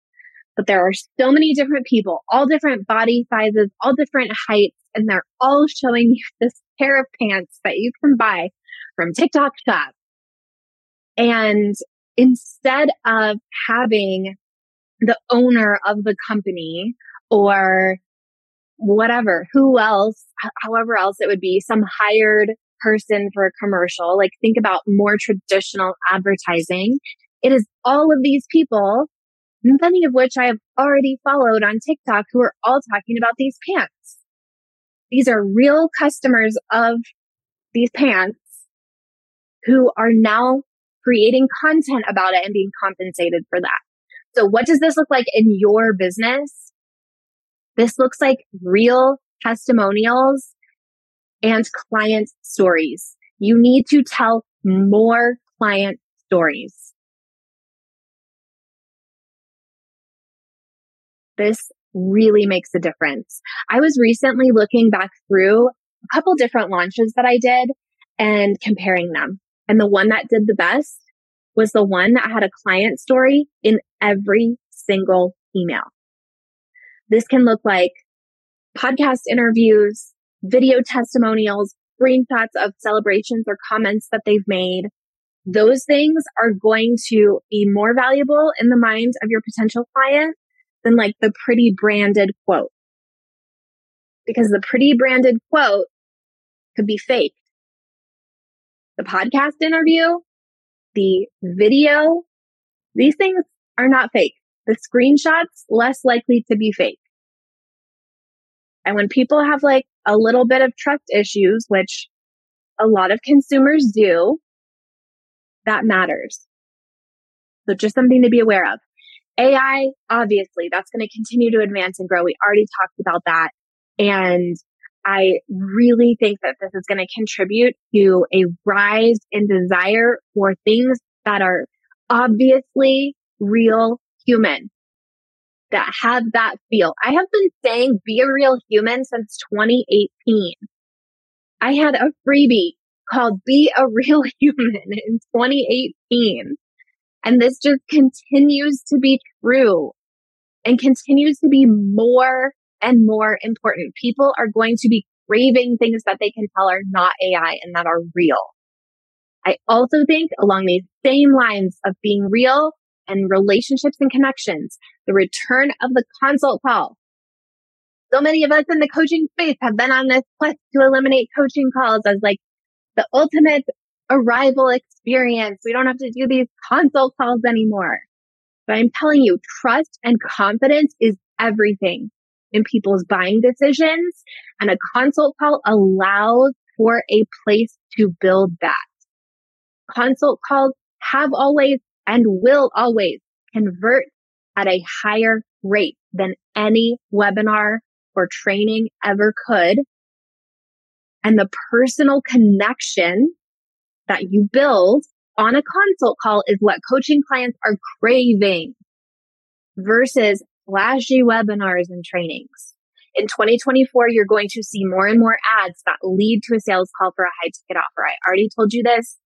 S2: But there are so many different people, all different body sizes, all different heights, and they're all showing you [LAUGHS] this pair of pants that you can buy from TikTok shop. And instead of having the owner of the company or whatever, who else, however else it would be, some hired person for a commercial, like think about more traditional advertising. It is all of these people, many of which I have already followed on TikTok who are all talking about these pants. These are real customers of these pants who are now creating content about it and being compensated for that. So what does this look like in your business? This looks like real testimonials and client stories. You need to tell more client stories. This really makes a difference. I was recently looking back through a couple different launches that I did and comparing them. And the one that did the best was the one that had a client story in every single email. This can look like podcast interviews, video testimonials, screenshots of celebrations or comments that they've made. Those things are going to be more valuable in the mind of your potential client than like the pretty branded quote. Because the pretty branded quote could be fake. The podcast interview, the video, these things are not fake. The screenshots less likely to be fake. And when people have like a little bit of trust issues, which a lot of consumers do, that matters. So just something to be aware of. AI, obviously, that's going to continue to advance and grow. We already talked about that. And I really think that this is going to contribute to a rise in desire for things that are obviously real human that have that feel. I have been saying be a real human since 2018. I had a freebie called be a real [LAUGHS] human in 2018. And this just continues to be true and continues to be more and more important. People are going to be craving things that they can tell are not AI and that are real. I also think along these same lines of being real and relationships and connections, the return of the consult call. So many of us in the coaching space have been on this quest to eliminate coaching calls as like the ultimate arrival experience. We don't have to do these consult calls anymore. But I'm telling you, trust and confidence is everything in people's buying decisions. And a consult call allows for a place to build that. Consult calls have always and will always convert at a higher rate than any webinar or training ever could. And the personal connection that you build on a consult call is what coaching clients are craving versus flashy webinars and trainings. In 2024, you're going to see more and more ads that lead to a sales call for a high ticket offer. I already told you this.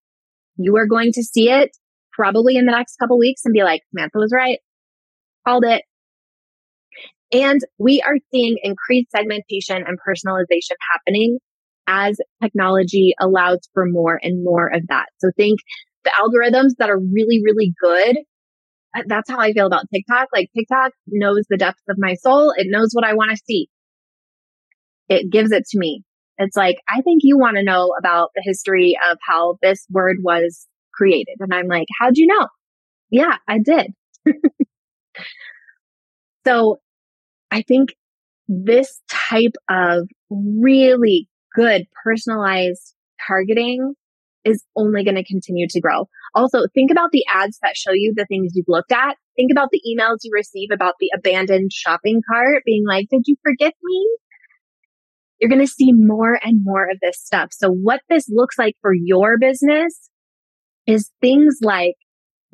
S2: You are going to see it probably in the next couple weeks and be like, Samantha was right. Called it. And we are seeing increased segmentation and personalization happening as technology allows for more and more of that. So think the algorithms that are really, really good. Uh, that's how I feel about TikTok. Like TikTok knows the depths of my soul. It knows what I want to see. It gives it to me. It's like, I think you want to know about the history of how this word was created. And I'm like, how'd you know? Yeah, I did. [LAUGHS] so I think this type of really good personalized targeting is only going to continue to grow. Also, think about the ads that show you the things you've looked at. Think about the emails you receive about the abandoned shopping cart being like, did you forget me? You're going to see more and more of this stuff. So what this looks like for your business is things like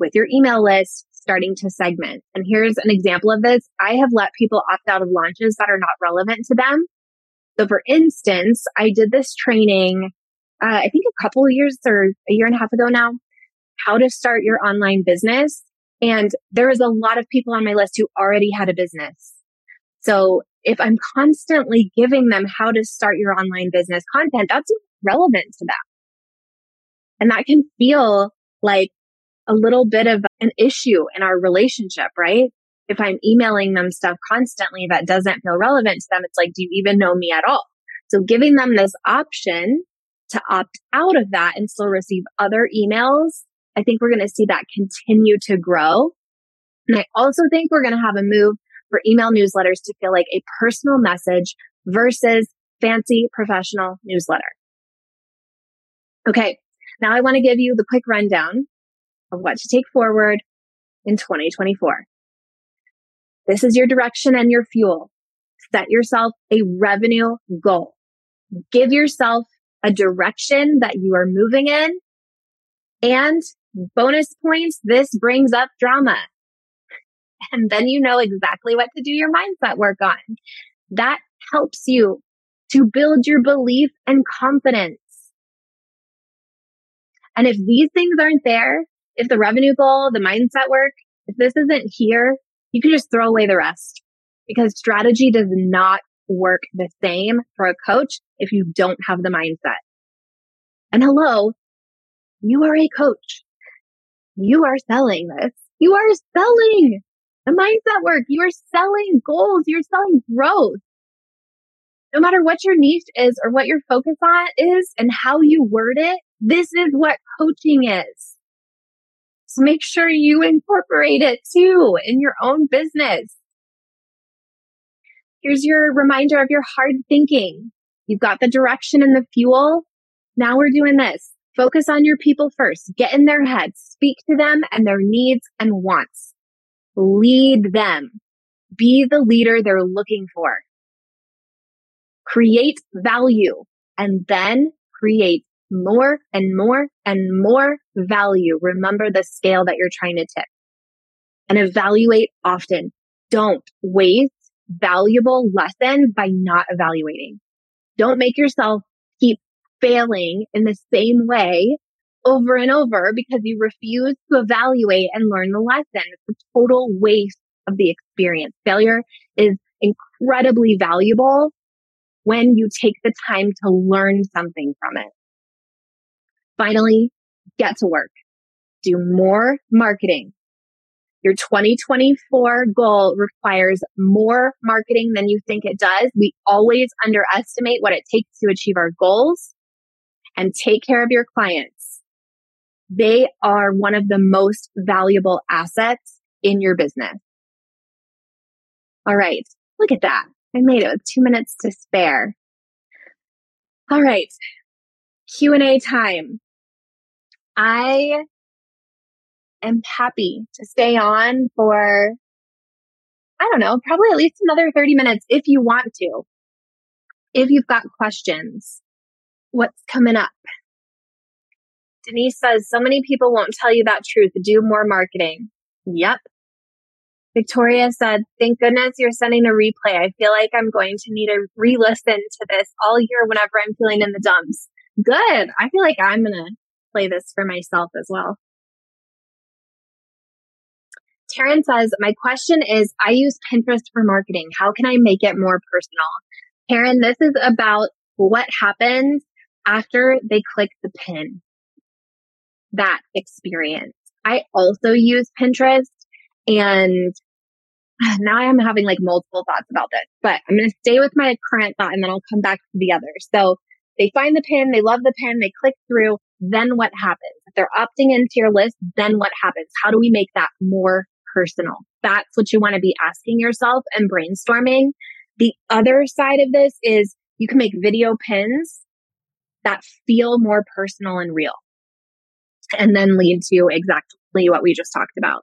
S2: with your email list, starting to segment. And here's an example of this. I have let people opt out of launches that are not relevant to them. So for instance, I did this training, uh, I think a couple of years or a year and a half ago now, how to start your online business. And there was a lot of people on my list who already had a business. So if I'm constantly giving them how to start your online business content, that's relevant to them. And that can feel like a little bit of an issue in our relationship, right? If I'm emailing them stuff constantly that doesn't feel relevant to them, it's like, do you even know me at all? So giving them this option to opt out of that and still receive other emails, I think we're going to see that continue to grow. And I also think we're going to have a move for email newsletters to feel like a personal message versus fancy professional newsletter. Okay. Now I want to give you the quick rundown of what to take forward in 2024. This is your direction and your fuel. Set yourself a revenue goal. Give yourself a direction that you are moving in. And bonus points, this brings up drama. And then you know exactly what to do your mindset work on. That helps you to build your belief and confidence. And if these things aren't there, if the revenue goal, the mindset work, if this isn't here, you can just throw away the rest because strategy does not work the same for a coach if you don't have the mindset. And hello, you are a coach. You are selling this. You are selling the mindset work. You are selling goals. You're selling growth. No matter what your niche is or what your focus on is and how you word it, this is what coaching is. So make sure you incorporate it too in your own business. Here's your reminder of your hard thinking. You've got the direction and the fuel. Now we're doing this. Focus on your people first. Get in their heads. Speak to them and their needs and wants. Lead them. Be the leader they're looking for. Create value and then create more and more and more value. Remember the scale that you're trying to tip and evaluate often. Don't waste valuable lesson by not evaluating. Don't make yourself failing in the same way over and over because you refuse to evaluate and learn the lesson. It's a total waste of the experience. Failure is incredibly valuable when you take the time to learn something from it. Finally, get to work. Do more marketing. Your 2024 goal requires more marketing than you think it does. We always underestimate what it takes to achieve our goals and take care of your clients. They are one of the most valuable assets in your business. All right. Look at that. I made it with two minutes to spare. All right. Q&A time. I am happy to stay on for, I don't know, probably at least another 30 minutes if you want to. If you've got questions, what's coming up? Denise says, so many people won't tell you that truth. Do more marketing. Yep. Victoria said, thank goodness you're sending a replay. I feel like I'm going to need to re-listen to this all year whenever I'm feeling in the dumps. Good. I feel like I'm going to play this for myself as well. Taryn says, my question is, I use Pinterest for marketing. How can I make it more personal? Taryn, this is about what happens after they click the pin. That experience. I also use Pinterest and [SIGHS] now I'm having like multiple thoughts about this, but I'm going to stay with my current thought and then I'll come back to the others. So they find the pin, they love the pin, they click through. Then what happens? If they're opting into your list, then what happens? How do we make that more personal? That's what you want to be asking yourself and brainstorming. The other side of this is you can make video pins that feel more personal and real and then lead to exactly what we just talked about.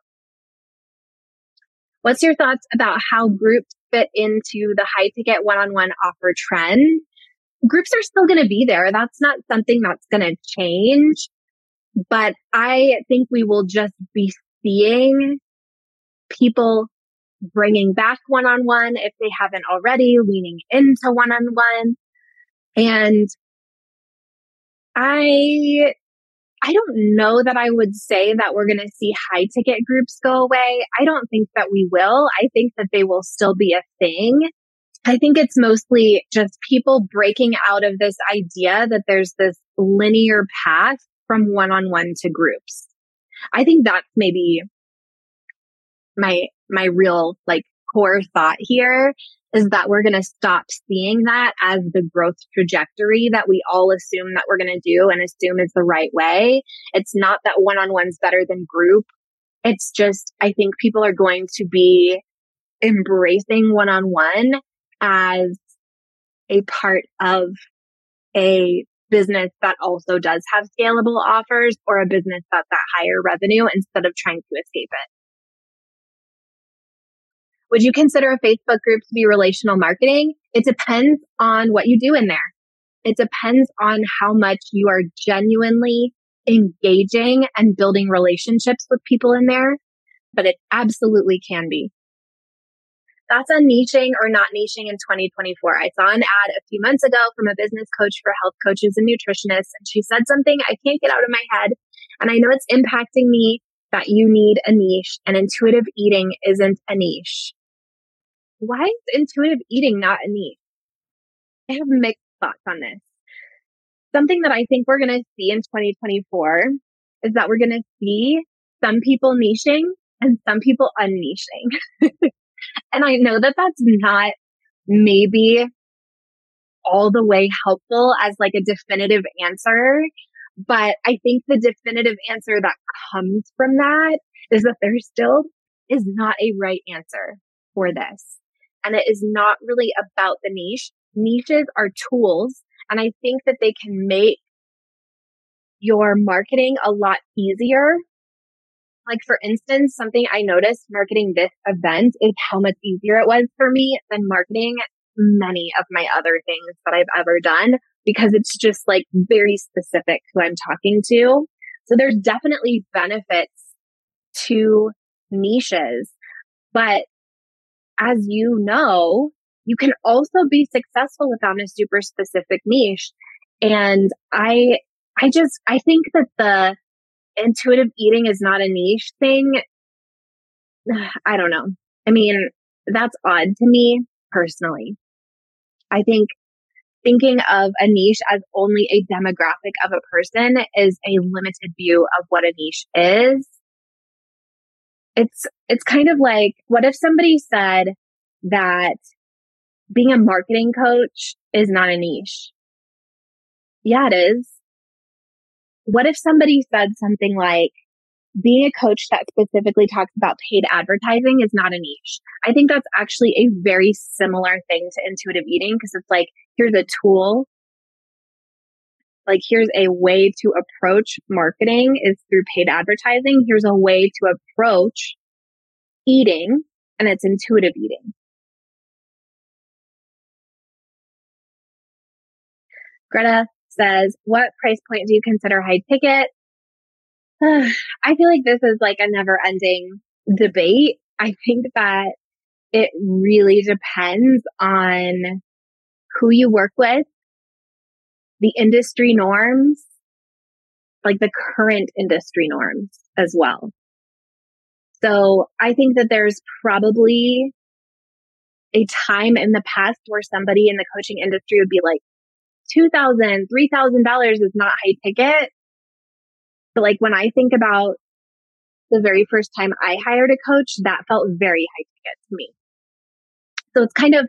S2: What's your thoughts about how groups fit into the high ticket one on one offer trend? Groups are still going to be there. That's not something that's going to change. But I think we will just be seeing people bringing back one on one if they haven't already, leaning into one on one. And I, I don't know that I would say that we're going to see high ticket groups go away. I don't think that we will. I think that they will still be a thing. I think it's mostly just people breaking out of this idea that there's this linear path from one on one to groups. I think that's maybe my, my real like core thought here is that we're going to stop seeing that as the growth trajectory that we all assume that we're going to do and assume is the right way. It's not that one on one's better than group. It's just, I think people are going to be embracing one on one as a part of a business that also does have scalable offers or a business that's at higher revenue instead of trying to escape it. Would you consider a Facebook group to be relational marketing? It depends on what you do in there. It depends on how much you are genuinely engaging and building relationships with people in there, but it absolutely can be. Thoughts on niching or not niching in 2024. I saw an ad a few months ago from a business coach for health coaches and nutritionists, and she said something I can't get out of my head. And I know it's impacting me that you need a niche and intuitive eating isn't a niche. Why is intuitive eating not a niche? I have mixed thoughts on this. Something that I think we're going to see in 2024 is that we're going to see some people niching and some people unniching. [LAUGHS] and I know that that's not maybe all the way helpful as like a definitive answer, but I think the definitive answer that comes from that is that there still is not a right answer for this. And it is not really about the niche. Niches are tools. And I think that they can make your marketing a lot easier. Like for instance, something I noticed marketing this event is how much easier it was for me than marketing many of my other things that I've ever done because it's just like very specific who I'm talking to. So there's definitely benefits to niches, but as you know, you can also be successful without a super specific niche. And I, I just, I think that the intuitive eating is not a niche thing. [SIGHS] I don't know. I mean, that's odd to me personally. I think thinking of a niche as only a demographic of a person is a limited view of what a niche is. It's, it's kind of like, what if somebody said that being a marketing coach is not a niche? Yeah, it is. What if somebody said something like, being a coach that specifically talks about paid advertising is not a niche. I think that's actually a very similar thing to intuitive eating because it's like, here's a tool. Like, here's a way to approach marketing is through paid advertising. Here's a way to approach eating and it's intuitive eating. Greta says, what price point do you consider high ticket? [SIGHS] I feel like this is like a never ending debate. I think that it really depends on who you work with, the industry norms, like the current industry norms as well. So I think that there's probably a time in the past where somebody in the coaching industry would be like $2,000, $3,000 is not high ticket. But like when I think about the very first time I hired a coach, that felt very high ticket to me. So it's kind of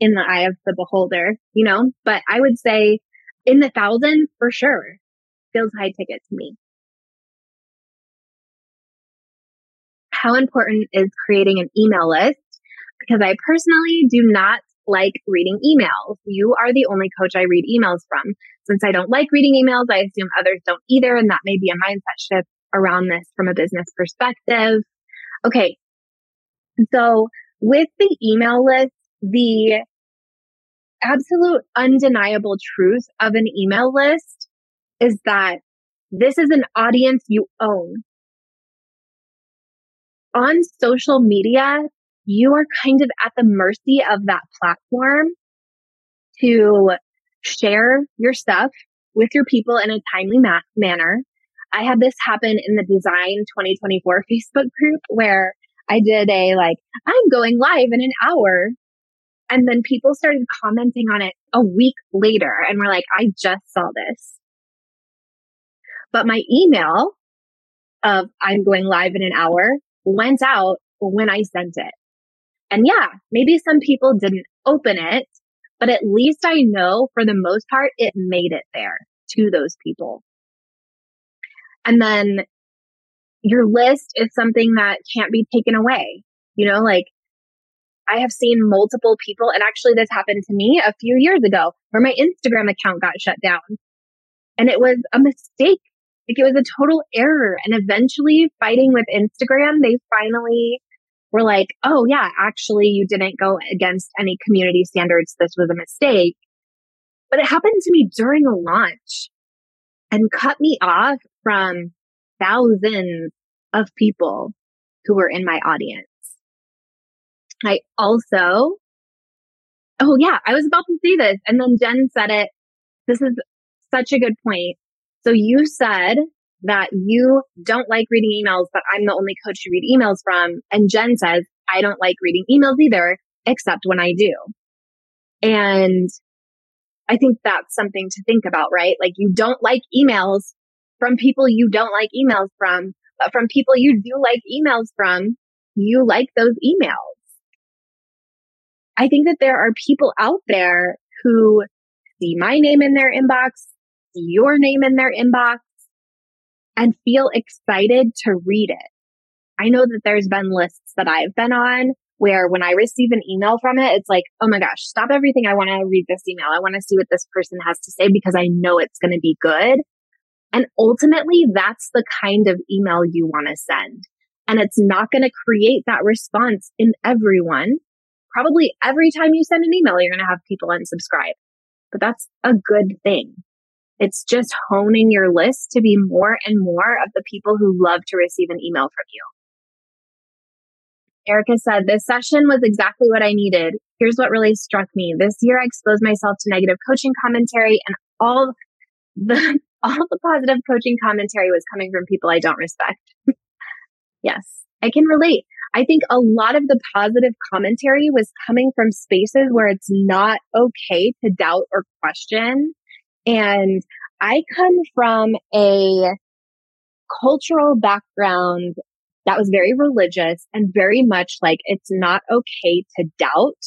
S2: in the eye of the beholder, you know, but I would say in the thousands for sure feels high ticket to me. How important is creating an email list? Because I personally do not like reading emails. You are the only coach I read emails from. Since I don't like reading emails, I assume others don't either. And that may be a mindset shift around this from a business perspective. Okay. So with the email list, the absolute undeniable truth of an email list is that this is an audience you own. On social media, you are kind of at the mercy of that platform to share your stuff with your people in a timely ma- manner. I had this happen in the design 2024 Facebook group where I did a like, I'm going live in an hour. And then people started commenting on it a week later and we're like, I just saw this. But my email of I'm going live in an hour went out when I sent it. And yeah, maybe some people didn't open it, but at least I know for the most part, it made it there to those people. And then your list is something that can't be taken away. You know, like I have seen multiple people, and actually this happened to me a few years ago where my Instagram account got shut down. And it was a mistake. Like it was a total error. And eventually fighting with Instagram, they finally were like, oh yeah, actually you didn't go against any community standards. This was a mistake. But it happened to me during a launch and cut me off from thousands of people who were in my audience. I also, oh yeah, I was about to say this and then Jen said it. This is such a good point. So you said that you don't like reading emails, but I'm the only coach you read emails from. And Jen says, I don't like reading emails either, except when I do. And I think that's something to think about, right? Like you don't like emails from people you don't like emails from, but from people you do like emails from, you like those emails. I think that there are people out there who see my name in their inbox, see your name in their inbox, and feel excited to read it. I know that there's been lists that I've been on where when I receive an email from it, it's like, oh my gosh, stop everything. I want to read this email. I want to see what this person has to say because I know it's going to be good. And ultimately, that's the kind of email you want to send. And it's not going to create that response in everyone. Probably every time you send an email, you're going to have people unsubscribe, but that's a good thing. It's just honing your list to be more and more of the people who love to receive an email from you. Erica said, this session was exactly what I needed. Here's what really struck me. This year I exposed myself to negative coaching commentary and all the [LAUGHS] all the positive coaching commentary was coming from people I don't respect. [LAUGHS] yes, I can relate. I think a lot of the positive commentary was coming from spaces where it's not okay to doubt or question. And I come from a cultural background that was very religious and very much like it's not okay to doubt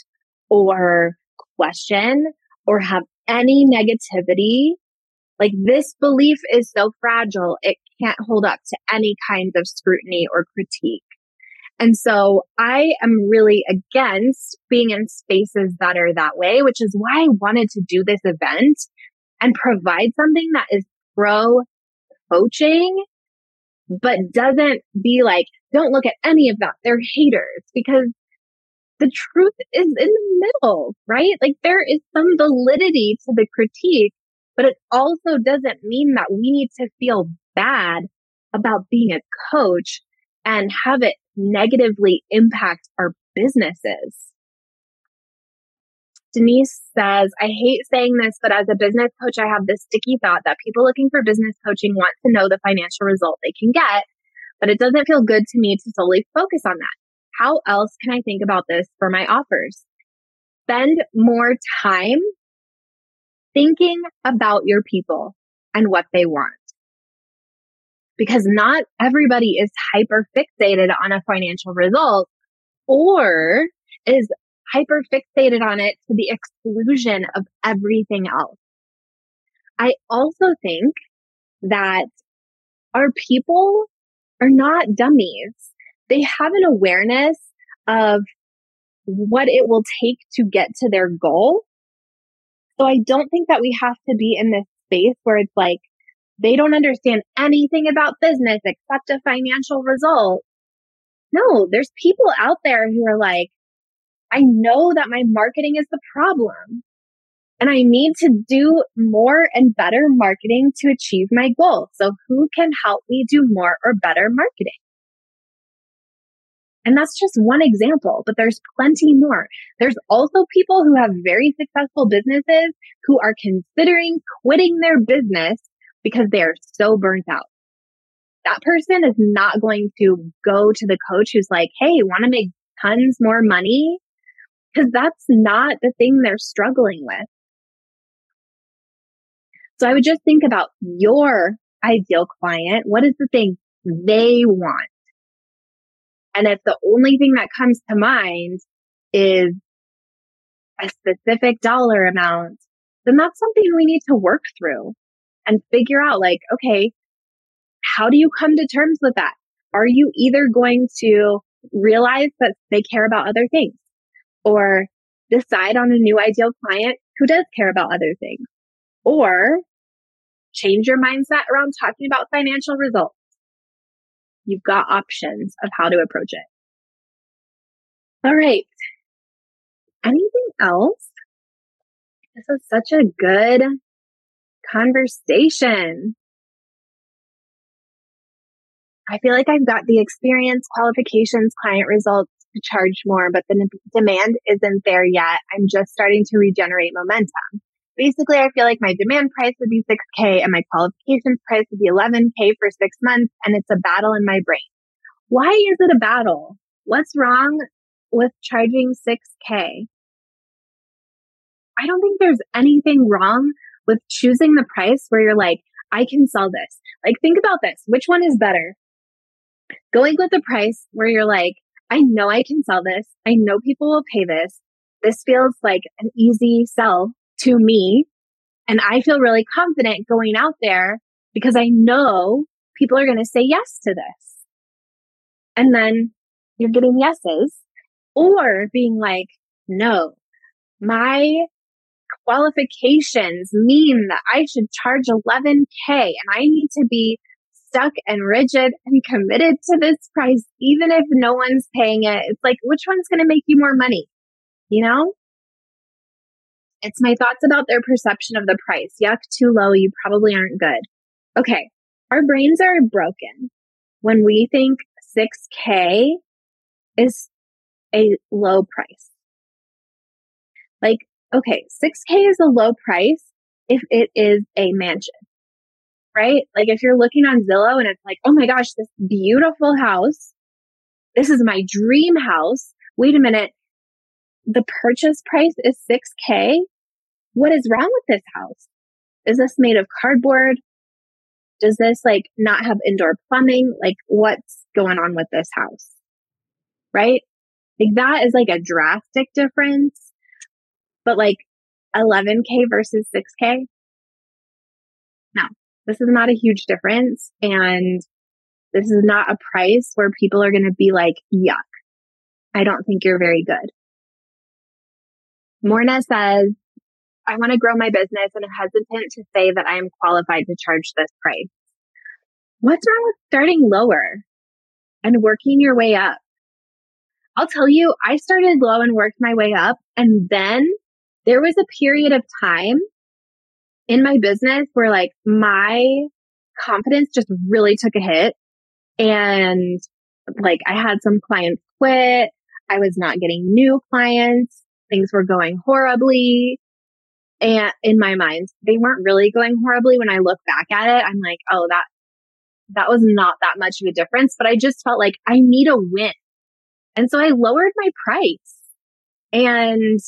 S2: or question or have any negativity like this belief is so fragile, it can't hold up to any kinds of scrutiny or critique. And so I am really against being in spaces that are that way, which is why I wanted to do this event and provide something that is pro coaching, but doesn't be like, don't look at any of that. They're haters because the truth is in the middle, right? Like there is some validity to the critique, but it also doesn't mean that we need to feel bad about being a coach and have it negatively impact our businesses. Denise says, I hate saying this, but as a business coach, I have this sticky thought that people looking for business coaching want to know the financial result they can get, but it doesn't feel good to me to solely focus on that. How else can I think about this for my offers? Spend more time thinking about your people and what they want. Because not everybody is hyper fixated on a financial result or is hyper fixated on it to the exclusion of everything else. I also think that our people are not dummies. They have an awareness of what it will take to get to their goal. So I don't think that we have to be in this space where it's like they don't understand anything about business except a financial result. No, there's people out there who are like, I know that my marketing is the problem and I need to do more and better marketing to achieve my goal. So who can help me do more or better marketing? And that's just one example, but there's plenty more. There's also people who have very successful businesses who are considering quitting their business because they are so burnt out. That person is not going to go to the coach who's like, Hey, want to make tons more money? Cause that's not the thing they're struggling with. So I would just think about your ideal client. What is the thing they want? And if the only thing that comes to mind is a specific dollar amount, then that's something we need to work through and figure out like, okay, how do you come to terms with that? Are you either going to realize that they care about other things or decide on a new ideal client who does care about other things or change your mindset around talking about financial results? You've got options of how to approach it. All right. Anything else? This is such a good conversation. I feel like I've got the experience, qualifications, client results to charge more, but the demand isn't there yet. I'm just starting to regenerate momentum. Basically, I feel like my demand price would be 6K and my qualifications price would be 11K for six months. And it's a battle in my brain. Why is it a battle? What's wrong with charging 6K? I don't think there's anything wrong with choosing the price where you're like, I can sell this. Like, think about this. Which one is better? Going with the price where you're like, I know I can sell this. I know people will pay this. This feels like an easy sell to me. And I feel really confident going out there because I know people are going to say yes to this. And then you're getting yeses or being like, no, my qualifications mean that I should charge 11K and I need to be stuck and rigid and committed to this price, even if no one's paying it. It's like, which one's going to make you more money? You know? It's my thoughts about their perception of the price. Yuck, too low. You probably aren't good. Okay. Our brains are broken when we think 6K is a low price. Like, okay, 6K is a low price if it is a mansion, right? Like if you're looking on Zillow and it's like, oh my gosh, this beautiful house. This is my dream house. Wait a minute. The purchase price is 6K what is wrong with this house? Is this made of cardboard? Does this like not have indoor plumbing? Like what's going on with this house? Right? Like that is like a drastic difference, but like 11K versus 6K. No, this is not a huge difference. And this is not a price where people are going to be like, yuck. I don't think you're very good. Morna says, I want to grow my business and I'm hesitant to say that I am qualified to charge this price. What's wrong with starting lower and working your way up? I'll tell you, I started low and worked my way up. And then there was a period of time in my business where like my confidence just really took a hit. And like I had some clients quit. I was not getting new clients. Things were going horribly. And in my mind, they weren't really going horribly. When I look back at it, I'm like, oh, that, that was not that much of a difference, but I just felt like I need a win. And so I lowered my price and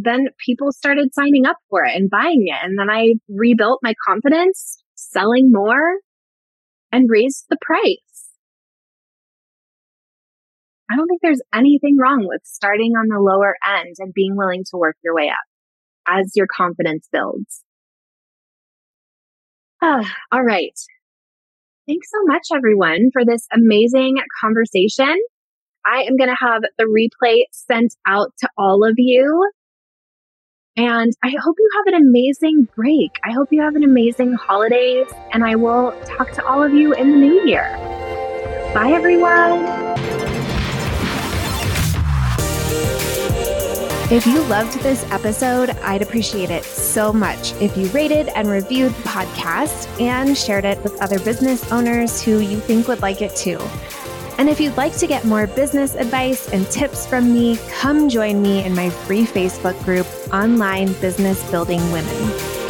S2: then people started signing up for it and buying it. And then I rebuilt my confidence, selling more and raised the price. I don't think there's anything wrong with starting on the lower end and being willing to work your way up as your confidence builds. Ah, all right. Thanks so much, everyone, for this amazing conversation. I am going to have the replay sent out to all of you. And I hope you have an amazing break. I hope you have an amazing holidays, and I will talk to all of you in the new year. Bye, everyone.
S1: If you loved this episode, I'd appreciate it so much if you rated and reviewed the podcast and shared it with other business owners who you think would like it too. And if you'd like to get more business advice and tips from me, come join me in my free Facebook group, Online Business Building Women.